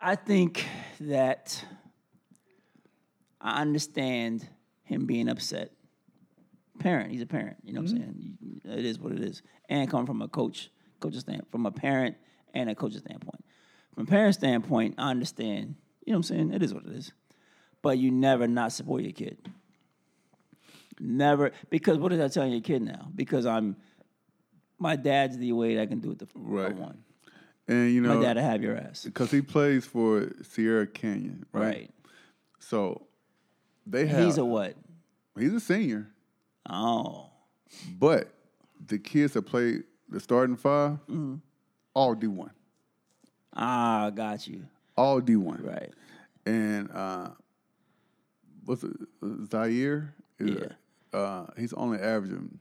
I think that I understand him being upset. Parent, he's a parent. You know what I'm saying? It is what it is. And coming from a coach, coach's stand, from a parent and a coach's standpoint. From a parent standpoint, I understand. You know what I'm saying? It is what it is. But you never not support your kid. Never because what is I telling your kid now? Because I'm my dad's the way that I can do it the I Right. want. And you know, My dad'll have your ass. because he plays for Sierra Canyon, right? Right. So they have. He's a what? He's a senior, Oh. but the kids that play the starting 5 Mm-hmm. all D one, Ah, got you. all D one, Right. and uh, what's it, Zaire? Is Yeah. Uh, he's only averaging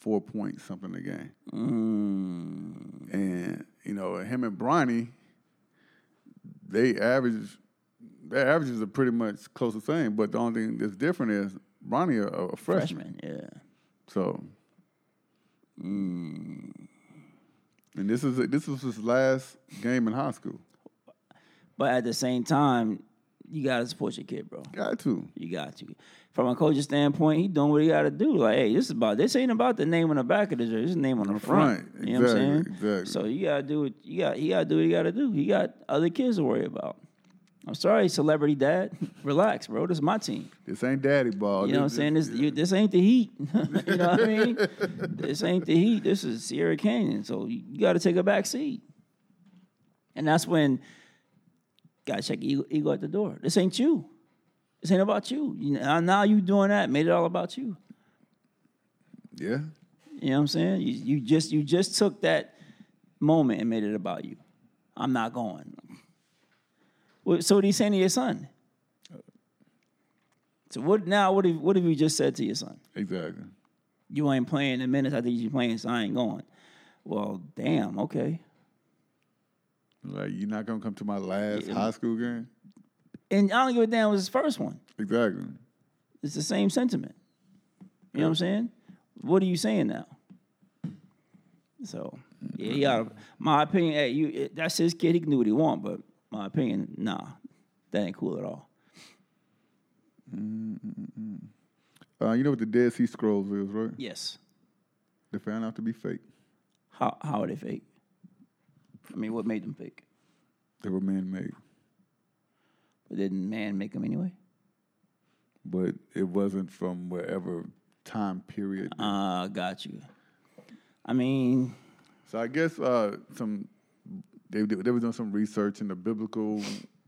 four points something a game, Mm. and you know him and Bronny, they average. Their averages are pretty much close to the same, but the only thing that's different is Bronny a, a freshman. Freshman, yeah. So, Mm. And this is this was his last game in high school. But at the same time, you gotta support your kid, bro. Got to. You got to. From a coach's standpoint, he doing what he gotta do. Like, hey, this is about this ain't about the name on the back of the jersey. This is the name on the front. You know what I'm saying? Exactly, exactly. So you gotta do what you got. He gotta do what he gotta do. He got other kids to worry about. I'm sorry, celebrity dad. Relax, bro. This is my team. This ain't daddy ball. You know what I'm saying? This you, this ain't the heat. you know what I mean? this ain't the heat. This is Sierra Canyon. So you, you got to take a back seat. And that's when got to check ego, ego at the door. This ain't you. This ain't about you. you know, now you doing that made it all about you. Yeah. You know what I'm saying? You, you just you just took that moment and made it about you. I'm not going. So what are you saying to your son? So what now? What have what have you just said to your son? Exactly. You ain't playing the minutes I think you playing, so I ain't going. Well, damn. Okay. Like you're not gonna come to my last Yeah. high school game. And I don't give a damn. It was his first one. Exactly. It's the same sentiment. You know what I'm saying? What are you saying now? So, yeah, he got my opinion. Hey, you, that's his kid. He can do what he want, but my opinion, nah, that ain't cool at all. Uh, you know what the Dead Sea Scrolls is, right? Yes. They found out to be fake. How how are they fake? I mean, what made them fake? They were man-made, But didn't man make them anyway? but it wasn't from wherever time period. Uh, got you. I mean, So I guess uh, some they they were doing some research in the biblical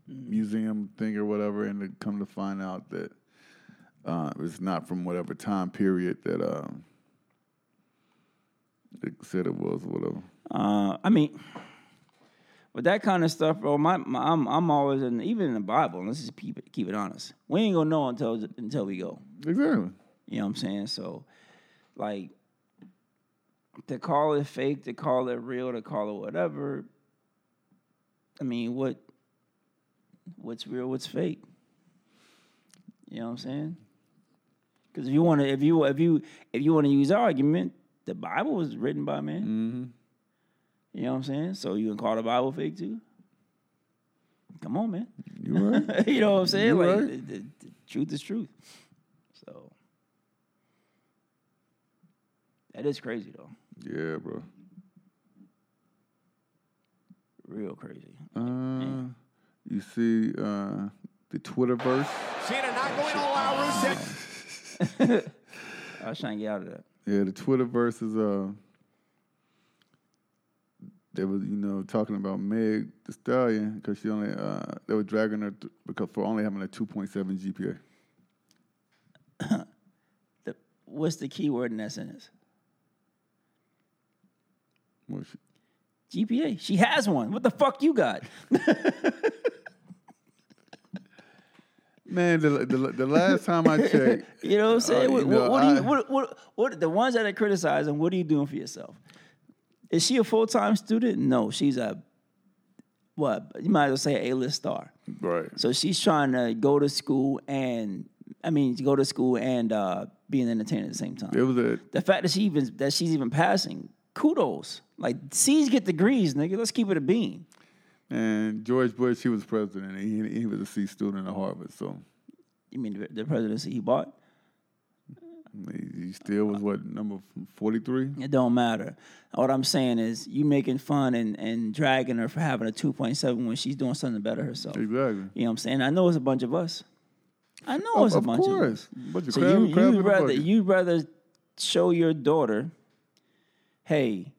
museum thing or whatever, and they come to find out that uh, it's not from whatever time period that um, they said it was, or whatever. Uh, I mean, with that kind of stuff, bro. My, my I'm I'm always in even in the Bible. Let's just keep it keep it honest. We ain't gonna know until until we go. Exactly. You know what I'm saying? So, like, to call it fake, to call it real, to call it whatever. I mean, what what's real? What's fake? You know what I'm saying? Because if you want to, if you if you if you want to use argument, the Bible was written by man. Mm-hmm. You know what I'm saying? So you can call the Bible fake too? Come on, man. You right. you know what I'm saying? You like right. the, the- the truth is truth. So that is crazy though. Yeah, bro. Real crazy. Uh, you see uh, the Twitterverse. Cena not going all out. Rusev. I was trying to get out of that. Yeah, the Twitterverse is uh, they was you know talking about Meg the Stallion because she only uh they were dragging her th- because for only having a two point seven GPA. The, what's the key word in that sentence? Well, she, GPA. She has one. What the fuck you got? man, the, the the last time I checked, You know what I'm saying? Uh, what, know, what, you, what, what, what, the ones that are criticizing, what are you doing for yourself? Is she a full time student? No, she's a what? You might as well say a list star. right? So she's trying to go to school and I mean, go to school and uh, be an entertainer at the same time. It was a the fact that she even that she's even passing, kudos. Like C's get degrees, nigga. Let's keep it a bean. and George Bush, he was president, and he, he was a C student at Harvard, so You mean the, the presidency he bought? he, still was what number forty three. It don't matter. What I'm saying is, you making fun and, and dragging her for having a 2.7 when she's doing something better herself. Exactly. You know what I'm saying? I know it's a bunch of us. I know Of- it's a of bunch of course. us. Bunch of so crab- you, crabs in you'd rather bucket. you'd rather show your daughter, hey,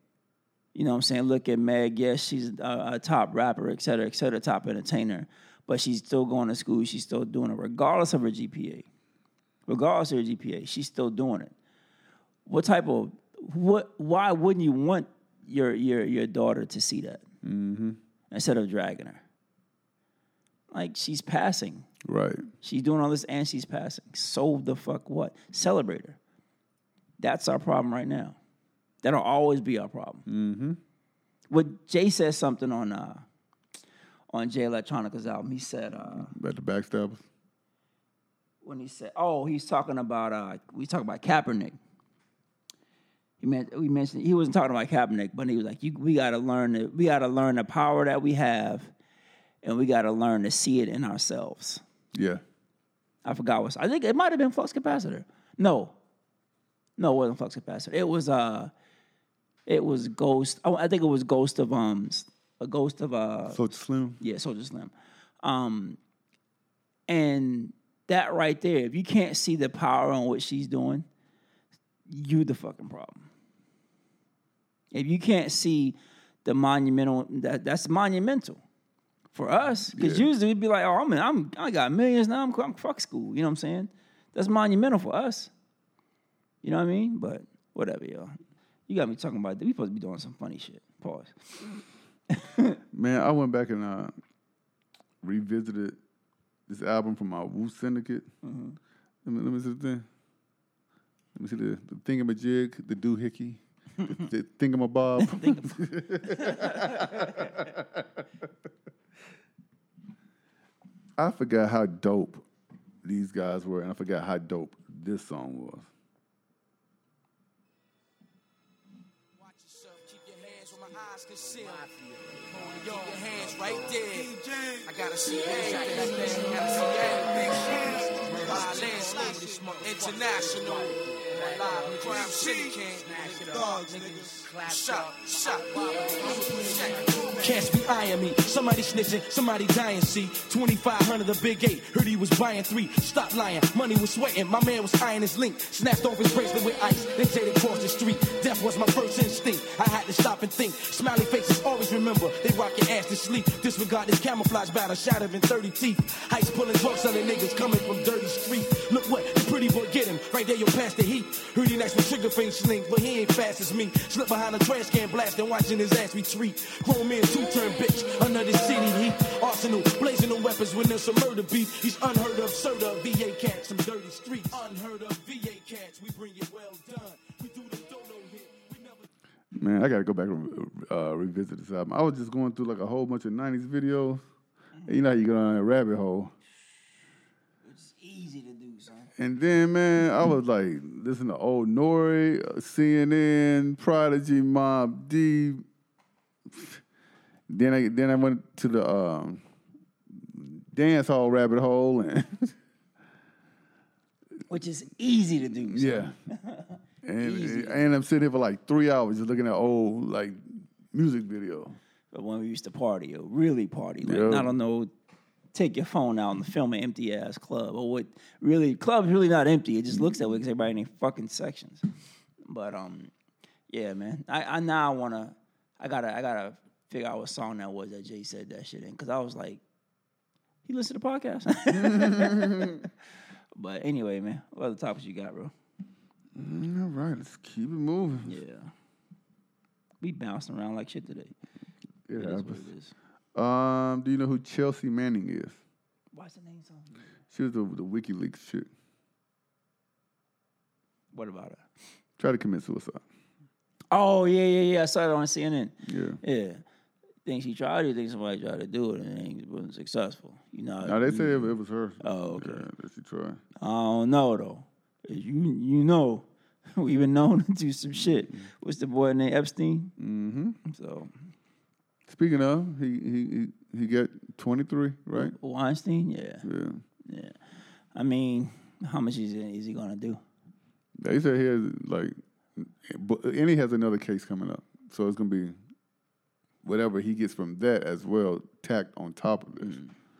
you know what I'm saying? Look at Meg. Yes, she's a, a top rapper, et cetera, et cetera, top entertainer, but she's still going to school. She's still doing it, regardless of her GPA. Regardless of her GPA, she's still doing it. What type of what? Why wouldn't you want your your your daughter to see that Mm-hmm. instead of dragging her? Like she's passing. Right. She's doing all this and she's passing. So the fuck what? Celebrate her. That's our problem right now. That'll always be our problem. Mm-hmm. What Jay said something on uh on Jay Electronica's album. He said uh About the backstabbers. when he said, "Oh, he's talking about uh, we talk about Kaepernick." He meant we mentioned he wasn't talking about Kaepernick, but he was like, you, "We got to learn the, we got to learn the power that we have, and we got to learn to see it in ourselves." Yeah. I forgot what I think it might have been Flux Capacitor. No, no, it wasn't Flux Capacitor. It was uh, it was Ghost. Oh, I think it was Ghost of um, a Ghost of uh, Soulja Slim. yeah, Soulja Slim. Um, and that right there, if you can't see the power on what she's doing, you the fucking problem. If you can't see the monumental, that that's monumental for us. Because Yeah. usually we'd be like, oh, I'm, I'm I got millions now. I'm, I'm fuck school. You know what I'm saying? That's monumental for us. You know what I mean? But whatever, y'all. You got me talking about. We supposed to be doing some funny shit. Pause. Man, I went back and uh, revisited this album from my Wu Syndicate. Mm-hmm. Let, me, let me see the thing. Let me see the, the thingamajig, the doohickey, the, the thingamabob. I forgot how dope these guys were, and I forgot how dope this song was. Keep your hands right there. I gotta see everything. Gotta see everything. International. Live crime city king. Shot, shot. Cats be eyeing me. Somebody snitching, somebody dying. See, 2500 the big eight. Heard he was buying three. Stop lying. Money was sweating. My man was eyeing his link. Snatched off his bracelet with ice. Then jaded across the street. Death was my first instinct. I had to stop and think. Smiley faces always remember. They rock your ass to sleep. Disregard this camouflage battle. Shatter in 30 teeth. Heights pulling drugs on the niggas coming from dirty street. Look what the pretty boy get him. Right there, you'll pass the heat. Heard he next with trigger finger sling, but he ain't fast as me. Slip behind a trash can blast and watching his ass retreat. Grown man, two turn bitch under the city heat. Arsenal blazing the weapons when there's some murder beef. He's unheard of, sir, the VA cats, some dirty streets. Unheard of VA cats, we bring it well done. We do the dodo hit. We never. Man, I gotta go back and uh, revisit this album. I was just going through like a whole bunch of '90s videos. And you know how you go down that rabbit hole. It's easy to do, son. And then, man, I was like listening to old Nori, uh, CNN, Prodigy, Mobb Deep. Then I then I went to the um, dance hall rabbit hole, and Which is easy to do. Son. yeah, and and I'm sitting here for like three hours just looking at old like music video. But when we used to party, or really party, like Yeah. I don't know, take your phone out and film an empty ass club, or what? Really, club's really not empty. It just looks that way because everybody in their fucking sections. But um, yeah, man, I, I now wanna, I gotta, I gotta figure out what song that was that Jay said that shit in because I was like, he listened to the podcast. but anyway, man, what other topics you got, bro? Mm, All right, let's keep it moving. Yeah, we bouncing around like shit today. It is what it is. Um, do you know who Chelsea Manning is? What's the name? Song? She was the, the WikiLeaks chick. What about her? Tried to commit suicide. Oh yeah, yeah, yeah. I saw it on CNN. Yeah. Yeah. Think she tried. You think somebody tried to do it and it wasn't successful. You know. No, they say it, it was her. Oh, okay. Yeah, that she tried. I don't know though. You you know, we've been known to do some shit. What's the boy named Epstein? Mm-hmm. So Speaking of, he he he, got 23, right? Weinstein, yeah, Yeah. yeah. I mean, how much is he, is he gonna do? They said he has like, but and he has another case coming up, so it's gonna be whatever he gets from that as well, tacked on top of this.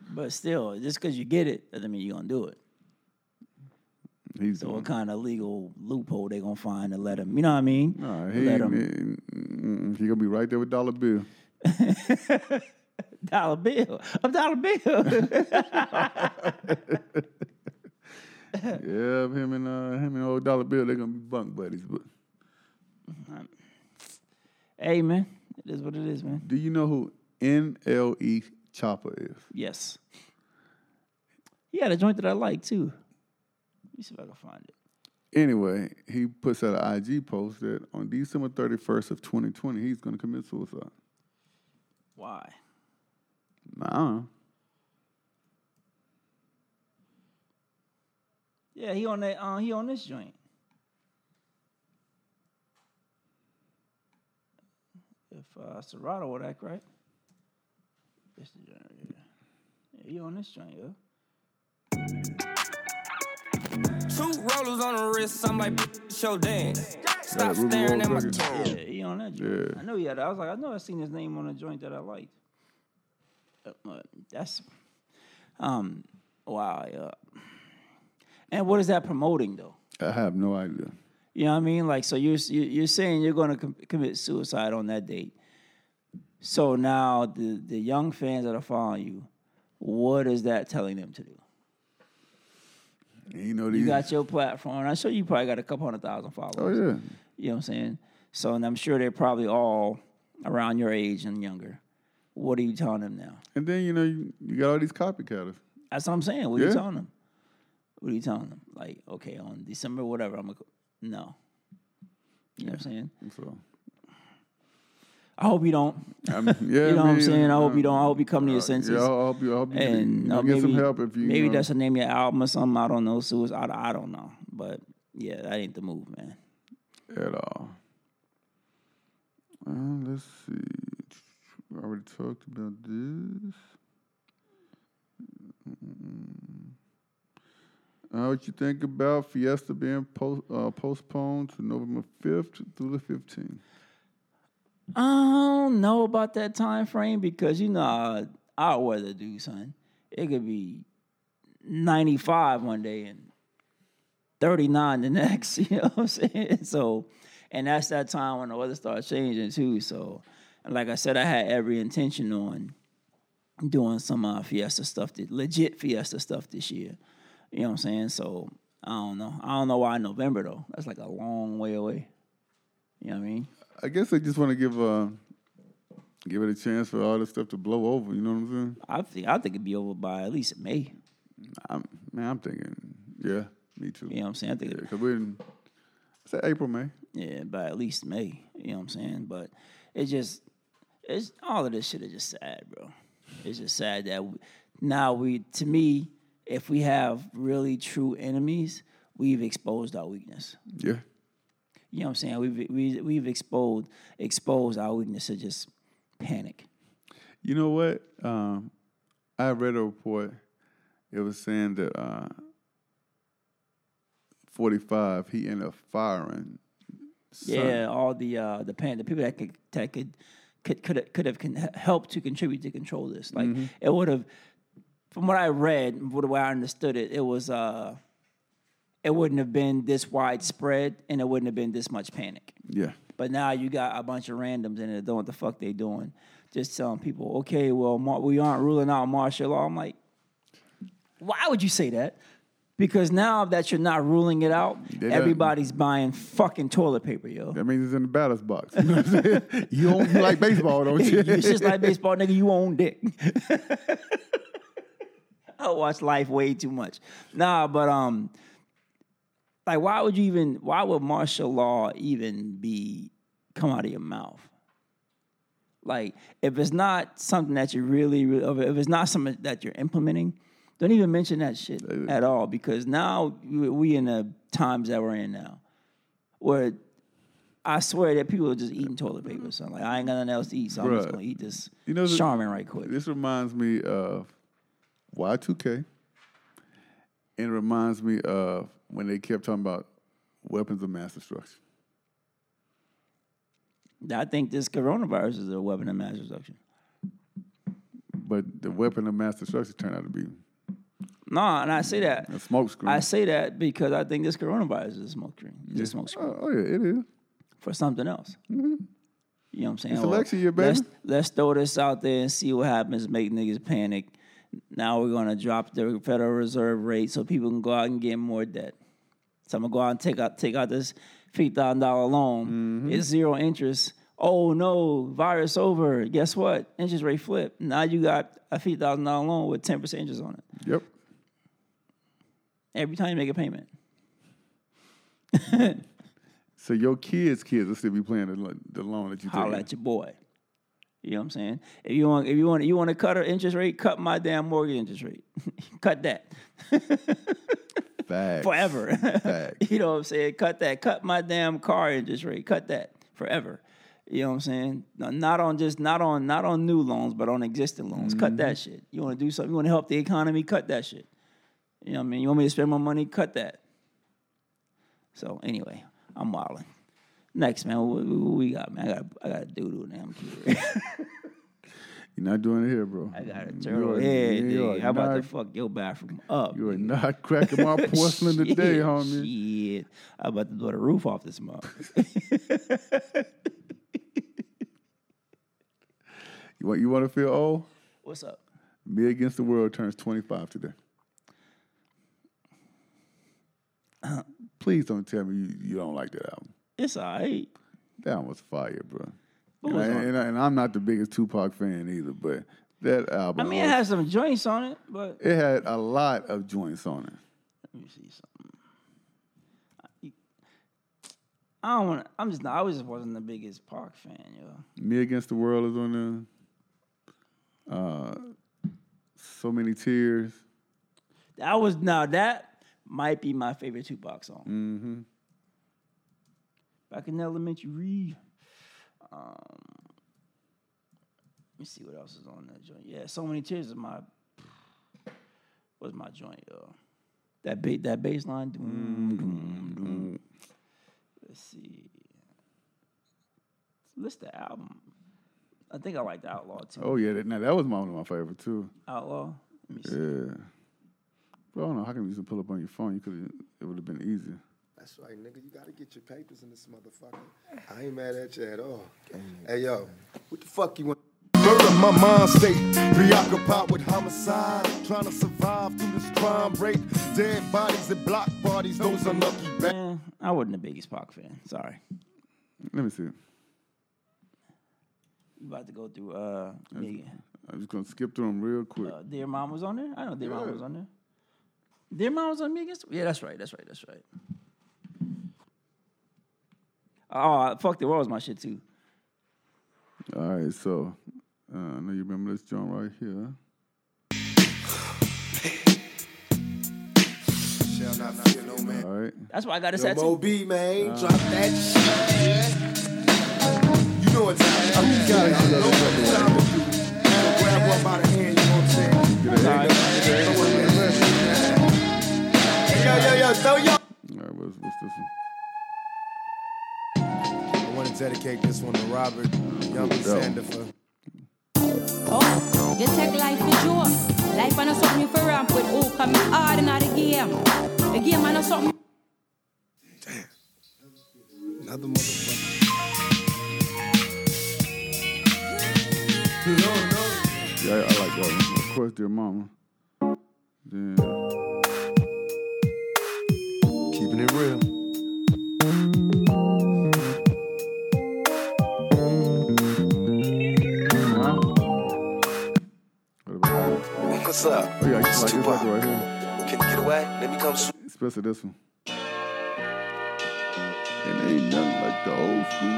But still, just because you get it doesn't mean you're gonna do it. He's So what kind of legal loophole they gonna find to let him? You know what I mean? Nah, he, let him mm, he gonna be right there with Dollar Bill. dollar bill. A dollar bill. yeah, him and uh, him and old Dollar Bill, they're gonna be bunk buddies. But hey man, it is what it is, man. do you know who NLE Choppa is? Yes. He had a joint that I like too. Let me see if I can find it. Anyway, he puts out an IG post that on December 31st of 2020, he's gonna commit suicide. Why? Nah, Yeah, he on that. Uh, he on this joint. If uh, Serato would act right, this the joint. right. Yeah, he on this joint, yo. Two rollers on the wrist, I'm like, show dance. Stop Ruby staring at my record. toes. Yeah, he on that joint. Yeah. I know he had. I was like, I know I seen his name on a joint that I liked. Uh, that's um wow. Yeah. And what is that promoting though? I have no idea. You know what I mean? Like, so you're you- you're saying you're going to com- commit suicide on that date. So now the the young fans that are following you, what is that telling them to do? You know You got your platform. I'm sure you probably got a couple hundred thousand followers. oh yeah. You know what I'm saying? So, and I'm sure they're probably all around your age and younger. What are you telling them now? And then you know you, you got all these copycatters. That's what I'm saying. What are you telling them? What are you telling them? Like, okay, on December whatever, I'm gonna. No. You know what I'm saying? So I hope you don't. I mean, yeah, you know what I'm saying? I hope you don't. I hope you come to your uh, senses. Yeah, I hope you. I hope you, and you uh, get maybe, some help if you. maybe know, that's the name of your album or something. I don't know. Suicide. I, I don't know. But yeah, that ain't the move, man. at all. Let's see. I already talked about this. Uh, what you think about Fiesta being post, uh, postponed to November 5th through the 15th? I don't know about that time frame because you know our weather do, son. It could be 95 one day and 39 the next. You know what I'm saying? So, and that's that time when the weather starts changing too. So, like I said, I had every intention on doing some uh, Fiesta stuff, that, legit Fiesta stuff this year. You know what I'm saying? So I don't know. I don't know why November though. That's like a long way away. You know what I mean? I guess they just want to give uh, give it a chance for all this stuff to blow over. You know what I'm saying? I think I think it'd be over by at least May. I'm, man, I'm thinking, yeah, me too. You know what I'm saying? I think Yeah, because we're in, it's April, May. yeah, by at least May. You know what I'm saying? But it's just it's all of this shit is just sad, bro. It's just sad that we, now we to me, if we have really true enemies, we've exposed our weakness. Yeah. You know what I'm saying? We've we, we've exposed exposed our weakness to just panic. You know what? Um, I read a report. It was saying that uh, 45, he ended up firing. Yeah, all the uh, the pan the people that could that could could could have, could have con- helped to contribute to control this. Like Mm-hmm. it would have, from what I read, what the way I understood it, it was uh, it wouldn't have been this widespread, and it wouldn't have been this much panic. Yeah. But now you got a bunch of randoms in it that don't know what the fuck they doing. Just telling people, okay, well, mar- we aren't ruling out martial law. I'm like, why would you say that? Because now that you're not ruling it out, They done- everybody's buying fucking toilet paper, yo. That means it's in the batter's box. You know what I'm saying? you, don't, you like baseball, don't you? it's just like baseball, nigga. You own dick. I watch life way too much. Nah, but um, like, why would you even? Why would martial law even be come out of your mouth? Like if it's not something that you really, really if it's not something that you're implementing, don't even mention that shit at all because now we in the times that we're in now, where I swear that people are just eating toilet paper. So I'm like, I ain't got nothing else to eat, so I'm just gonna eat this You know, Charmin right quick. This reminds me of Y2K. And it reminds me of when they kept talking about weapons of mass destruction. I think this coronavirus is a weapon of mass destruction. But the weapon of mass destruction turned out to be No, and I say that. a smoke screen. I say that because I think this coronavirus is a smoke screen. It's a smoke screen oh, oh, yeah, it is. for something else. Mm-hmm. You know what I'm saying? It's election year, baby. Let's, let's throw this out there and see what happens. Make niggas panic. Now we're gonna drop the Federal Reserve rate so people can go out and get more debt. So I'm gonna go out and take out take out this fifty thousand dollar loan. Mm-hmm. It's zero interest. Oh no, virus over. Guess what? Interest rate flip. Now you got a fifty thousand dollar loan with ten percent interest on it. Yep. Every time you make a payment. So your kids' kids will still be playing the, the loan that you holler take. at your boy. You know what I'm saying? If you want, if you want, you want to cut her interest rate, cut my damn mortgage interest rate. cut that Facts. forever. Facts. you know what I'm saying? Cut that. Cut my damn car interest rate. Cut that forever. You know what I'm saying? Not on just not on not on new loans, but on existing loans. Cut Mm-hmm. that shit. You want to do something? You want to help the economy? Cut that shit. You know what I mean? You want me to spend my money? Cut that. So anyway, I'm wilding. Next, man, what, what we got, man? I got I got a doodle now. You're not doing it here, bro. I got a turtle are- head, dude. How about not- to fuck your bathroom up? You are not cracking my porcelain today, homie. Shit. I'm about to blow the roof off this mug. You want you want to feel old? What's up? Me Against the World turns 25 today. Uh-huh. Please don't tell me you, you don't like that album. It's all right. That was fire, bro. And, was I, and, I, and I'm not the biggest Tupac fan either, but that album. I mean, it was- has some joints on it, but it had a lot of joints on it. let me see something. I don't want. to I'm just. Not, I just wasn't the biggest Pac fan, yo. Me Against the World is on there. Uh, so many tears. That was now that might be my favorite Tupac song. Mm-hmm. Back in elementary. Um, let me see what else is on that joint. Yeah, so many tears is my was my joint, yo. That ba- that bass line. Doom. Let's see. List the album. I think I like the Outlaw too. Oh yeah, that, now that was my, one of my favorite too. Outlaw. Let me see. Yeah. Bro, I don't know how come you just pull up on your phone. You could it would have been easier. That's right, nigga. You gotta get your papers in this motherfucker. I ain't mad at you at all. Hey, yo, what the fuck you want? Murder my mind state, preoccupied with homicide, trying to survive through this crime rate. Dead bodies and block bodies, those unlucky bad. Man, I wasn't the biggest Pac fan. Sorry. Let me see. You about to go through uh, me- I'm just gonna skip through them real quick. uh Dear Mom was on there? I know Dear Mom was on there. Dear Mom was on me against Yeah, that's right, that's right, that's right. Oh, fuck the world was my shit too. All right, so uh, I know you remember this joint right here. Shall not fear no man. All right. That's why I got a Yo, tattoo. Mo B, man, drop that shit. You know what time it is. You know what time it is. Grab one by the hand, you know what I'm saying? Throw it in there. Hey, Yo, yo, yo, throw your. All right, what's, what's this one? I want to dedicate this one to Robert Young Yo. Sandifer. Oh, you take life for joke. Life ain't something you for ramp with. Oh, come hard in the game. The game ain't something. Another motherfucker. Yeah, I, I like that one. Of course, dear mama. Then Keeping it real. Like, right here. Can you get away? Let me come. Especially this one. Ain't nothing like the old school.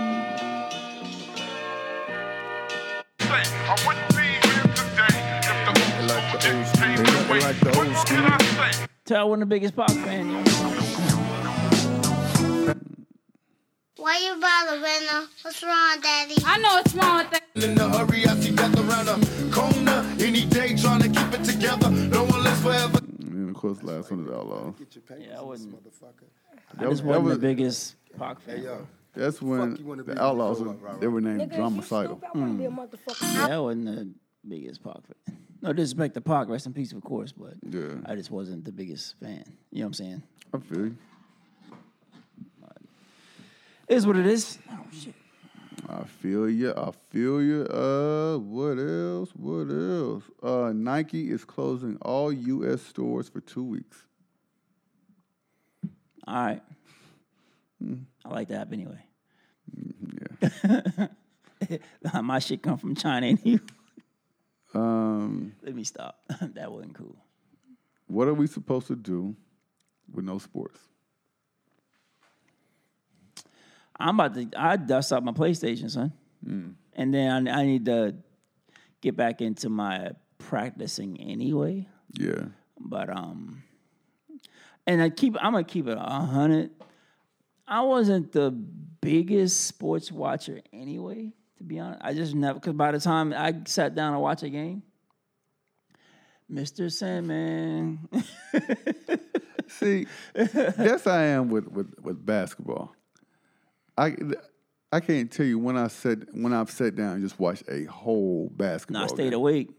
I wouldn't the Tell when the biggest pop fan. Why you bother, Rena? What's wrong, Daddy? I know it's wrong with that. In hurry, I see around her. Any day trying to keep it together. No one lives forever. And of course, last one is Outlaws. Yeah, I wasn't. I That was- just that the biggest Pac fan. bro. That's when you the Outlaws, were- they were named Nigga, if you Dramacydal. stupid, I wanna be a hmm. motherfucker. Yeah, I wasn't the biggest Pac fan. No disrespect to Pac, rest in peace, of course, but Yeah. I just wasn't the biggest fan. You know what I'm saying? I feel you. It is what it is. Oh shit. I feel you. I feel you. Uh, what else? What else? Uh, Nike is closing all U.S. stores for two weeks. All right. I like that anyway. Yeah. My shit come from China. ain't you? Um, Let me stop. that wasn't cool. what are we supposed to do with no sports? I'm about to. I dust up my PlayStation, son, and then I, I need to get back into my practicing anyway. Yeah. But um, and I keep. I'm gonna keep it a hundred. I wasn't the biggest sports watcher anyway. To be honest, I just never. Because by the time I sat down to watch a game, Mr. Sandman. See, yes, I am with, with, with basketball. I I can't tell you when I said when I've sat down and just watched a whole basketball. Not stayed game. awake.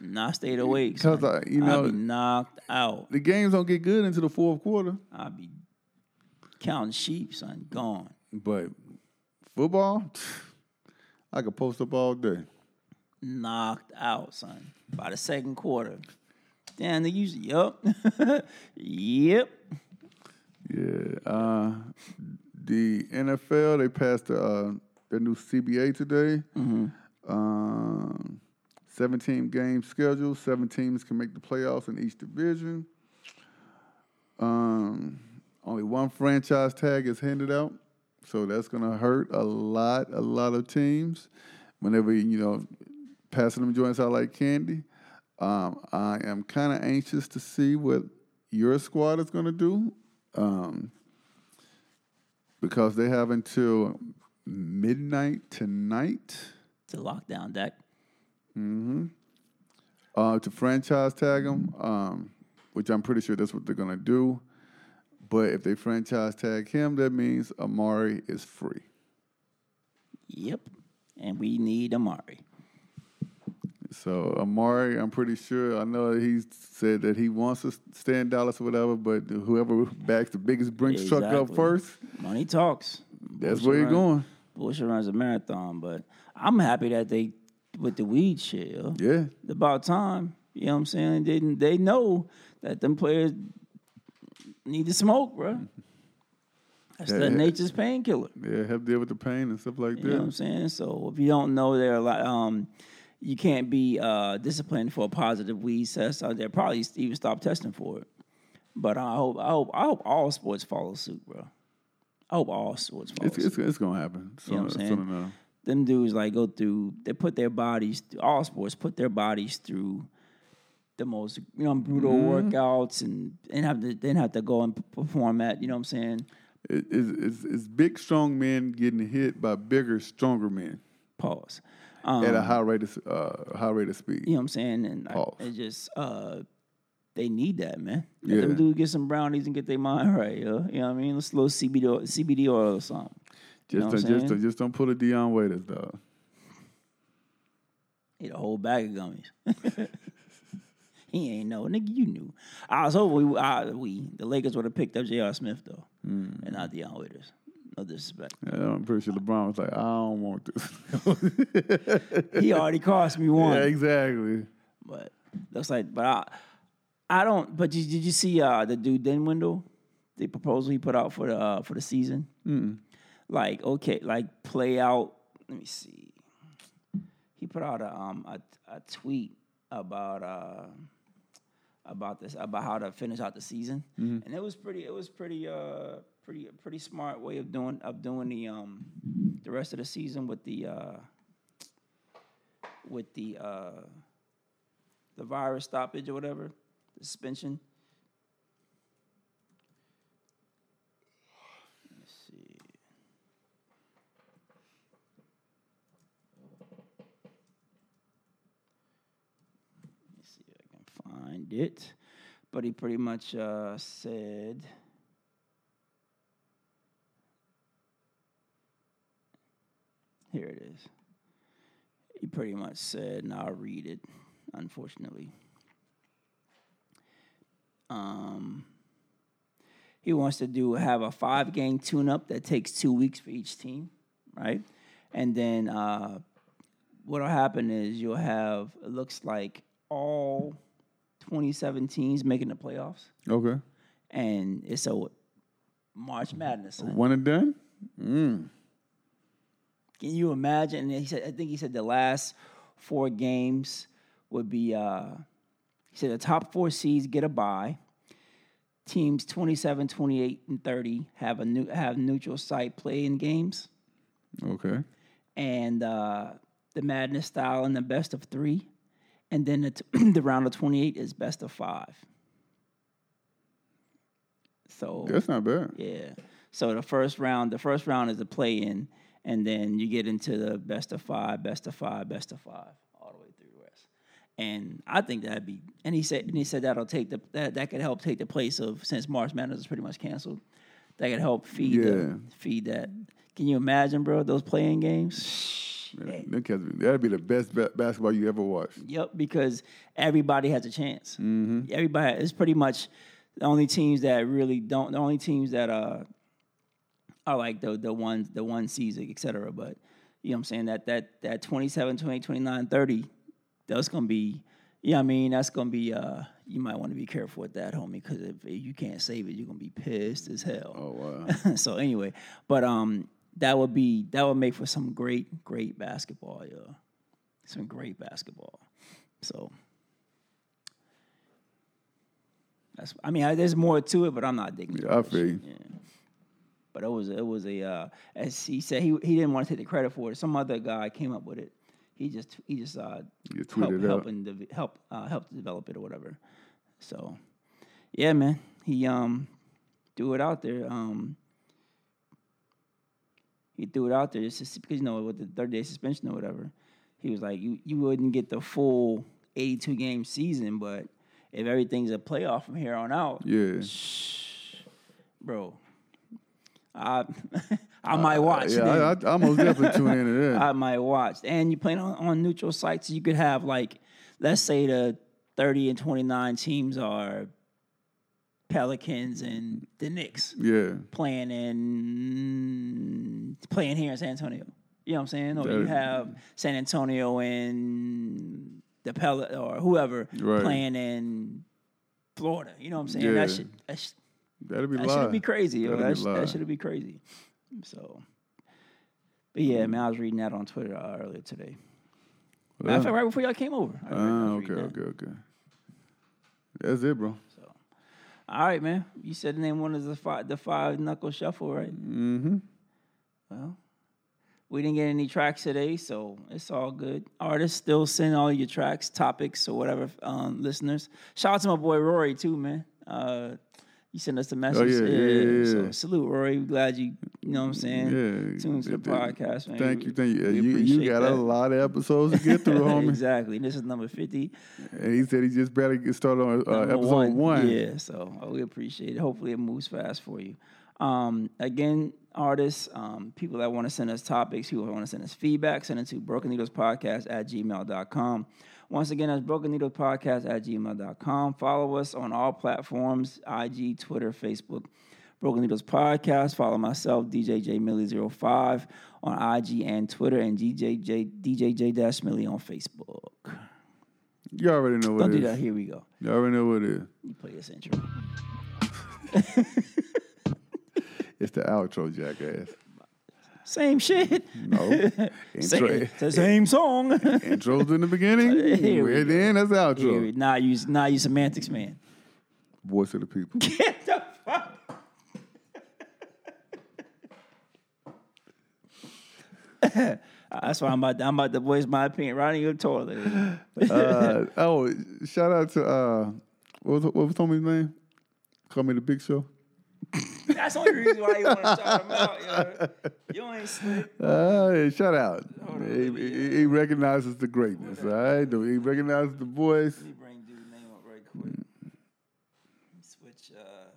Not stayed awake. Because son. I, you know, I'll be knocked out. the games don't get good into the fourth quarter. I'll be counting sheep, son. Gone. But football, I could post up all day. Knocked out, son. By the second quarter. Damn, they use yup. yep. Yeah. Uh, the NFL they passed the, uh, their new CBA today. Um, 17 game schedule. Seven teams can make the playoffs in each division. Um, only one franchise tag is handed out, so that's gonna hurt a lot, a lot of teams. Whenever you know, passing them joints out like candy. Um, I am kind of anxious to see what your squad is gonna do, um, because they have until midnight tonight. To lockdown Dak. Mm-hmm. Uh, to franchise tag him, um, which I'm pretty sure that's what they're gonna do. But if they franchise tag him, that means Amari is free. Yep. And we need Amari. So Amari, I'm pretty sure. I know he said that he wants to stay in Dallas or whatever. But whoever backs the biggest Brinks truck up Exactly. first, Money talks. that's Bullshit where you're going. Bullshit runs a marathon, but I'm happy that they with the weed shit. Yo. Yeah. It's about time. You know what I'm saying? They they know that them players need to smoke, bro. That's Yeah, the nature's painkiller. Yeah, help deal with the pain and stuff like that. You know what I'm saying? So if you don't know, there are a lot. Um, you can't be uh, disciplined for a positive weed test. So they'll probably even stop testing for it. But I hope, I hope, I hope all sports follow suit, bro. I hope all sports follow It's, suit. it's, it's gonna happen You know what I'm saying? enough. Them dudes like go through. They put their bodies. Through, All sports put their bodies through the most you know brutal Mhm. workouts and and have to then have to go and perform at. You know what I'm saying? It, it's, it's, it's big, strong men getting hit by bigger, stronger men. Pause. At a Um, high rate of uh, high rate of speed. You know what I'm saying? And I, it just uh they need that, man. Let them Yeah. dudes get some brownies and get their mind right, yo. You know what I mean? Let's little CBD oil, CBD oil or something. You know Just, what I'm don't, just, just don't pull a Dion Waiters, dog. Eat a whole bag of gummies. he ain't know, nigga. You knew. I was hoping we, I, we the Lakers would have picked up J.R. Smith though, and not Dion Waiters. Yeah, I'm pretty sure LeBron was like, I don't want this. he already cost me one. Yeah, exactly. But looks like, but I, I don't. But did, did you see uh, the dude Denwindle, the proposal he put out for the uh, for the season? Mm. Like okay, like play out. Let me see. He put out a um a, a tweet about uh about this about how to finish out the season, Mhm. and it was pretty. It was pretty uh pretty pretty smart way of doing of doing the um the rest of the season with the uh with the uh the virus stoppage or whatever. the suspension. Let's see. Let me see if I can find it. But he pretty much uh, said. Here it is. He pretty much said, and I'll read it, unfortunately. Um, he wants to do have a five game tune up that takes two weeks for each team, right? And then uh, what'll happen is you'll have it looks like all 27 teams making the playoffs, Okay. and it's a March Madness. One and done? Mm. Can you imagine? And he said, I think he said the last four games would be. Uh, he said the top four seeds get a bye. Teams 27, 28, and 30 have a new have neutral site play in games, Okay. and uh, the madness style in the best of three, and then the, t- the round of 28 is best of five. So That's not bad. yeah. So the first round, the first round is a play in, and then you get into the best of five, best of five, best of five, all the way through the rest. And I think that'd be. And he said, and he said that'll take the that that could help take the place of since March Madness is pretty much canceled. That could help feed Yeah. the, feed that. Can you imagine, bro? Those playing games. Man, That'd be the best ba- basketball you ever watched. Yep, because everybody has a chance. Mm-hmm. Everybody it's pretty much the only teams that really don't. The only teams that uh are like the the ones the one season, et cetera. But you know what I'm saying that that that 27, 28, 29, 30, that's gonna be. Yeah, I mean that's gonna be. uh You might want to be careful with that, homie, because if you can't save it, you're gonna be pissed as hell. Oh wow. so anyway, but um, that would be that would make for some great great basketball, yeah, some great basketball. So that's I mean I, there's more to it, but I'm not digging. Yeah, I feel you. Yeah. But it was it was a uh, as he said he he didn't want to take the credit for it. Some other guy came up with it. He just he just uh You help, tweeted it helping dev- help uh, help to develop it or whatever. So yeah, man, he um threw it out there. Um, he threw it out there just to because you know with the third day suspension or whatever. He was like, you you wouldn't get the full 82 game season, but if everything's a playoff from here on out, Yeah. bro, I I might watch. Uh, yeah. I- I- most definitely tune into that. I might watch, and you playing on, on neutral sites. You could have like, let's say the 30 and 29 teams are Pelicans and the Knicks Yeah. playing in playing here in San Antonio. You know what I'm saying? Or you have San Antonio and the Pel or whoever Right. playing in Florida. You know what I'm saying? Yeah. That should that should, That'd be that should be crazy. yo. That'd That, that should be crazy. So, but yeah, man, I was reading that on Twitter uh, earlier today. Matter of fact, right before y'all came over. I Ah, okay, that. okay, okay. That's it, bro. So, All right, man. You said the name one is the five, the five knuckle shuffle, right? Mm-hmm. Well, we didn't get any tracks today, so it's all good. Artists still send all your tracks, topics, or whatever. Um, listeners, shout out to my boy Rory too, man. Uh, you sent us a message. Oh, yeah, yeah, yeah, So yeah. salute, Rory. Glad you, you know what I'm saying. Yeah. Tune to the podcast, man. Thank you, thank you. You, you got a lot of episodes to get through, homie. exactly. This is number fifty. And he said he just barely get started on uh, episode one. Yeah, so uh, we appreciate it. Hopefully, it moves fast for you. Um, again, artists, um, people that want to send us topics, people that want to send us feedback, send it to broken needles podcast at gmail.com. Once again, that's broken needles podcast at gmail.com. Follow us on all platforms IG, Twitter, Facebook. Broken Needles Podcast. Follow myself, DJ J Millie 05 on IG and Twitter, and DJ J DJ J Millie on Facebook. You already know what Don't it do is. that. Here we go. You already know what it is. You play this intro. It's the outro, jackass. Same shit. No. Same- Intro- it's the same song. Intro's in the beginning. Here we and then that's the outro. Now you, now you semantics, man. Voice of the people. Get the fuck. That's why I'm about. I'm about to voice my opinion right in your toilet. uh, oh, shout out to uh, what was, what was Tommy's name? Call me the Big Show. That's the only reason why you want to shout him out, yo. You ain't slick. Uh, hey, shout out. He, he, he recognizes the greatness, all right? He recognizes the voice. Let me bring dude's name up right quick. Let me switch. Uh,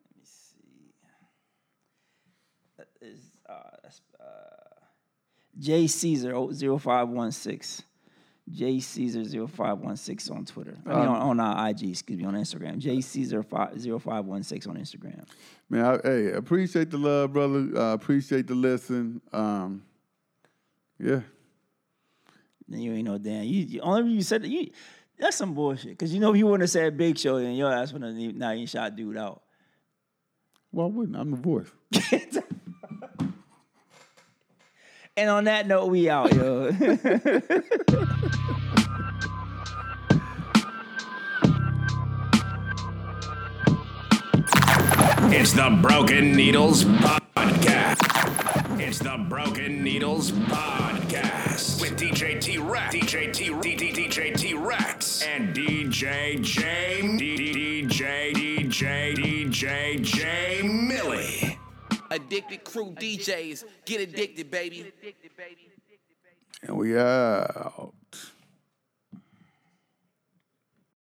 let me see. That is uh, that's, uh, J Caesar 0516. J Caesar 0516 on Twitter. I mean, Um, on, on uh, IG, excuse me, on Instagram. J Caesar 0516 on Instagram. Man, I, hey, appreciate the love, brother. Uh, appreciate the listen. Um, yeah. Then you ain't no damn. You, you only you said that you that's some bullshit. Cause you know if you wouldn't have said Big Show, then your ass wouldn't have not even shot dude out. Well, I wouldn't. I'm the voice. And on that note, we out, yo. It's the Broken Needles Podcast. It's the Broken Needles Podcast with DJ T Rex, DJ T DJ T Rex, and DJ J DJ DJ DJ J Millie. Addicted crew DJs. Get addicted, baby. And we out.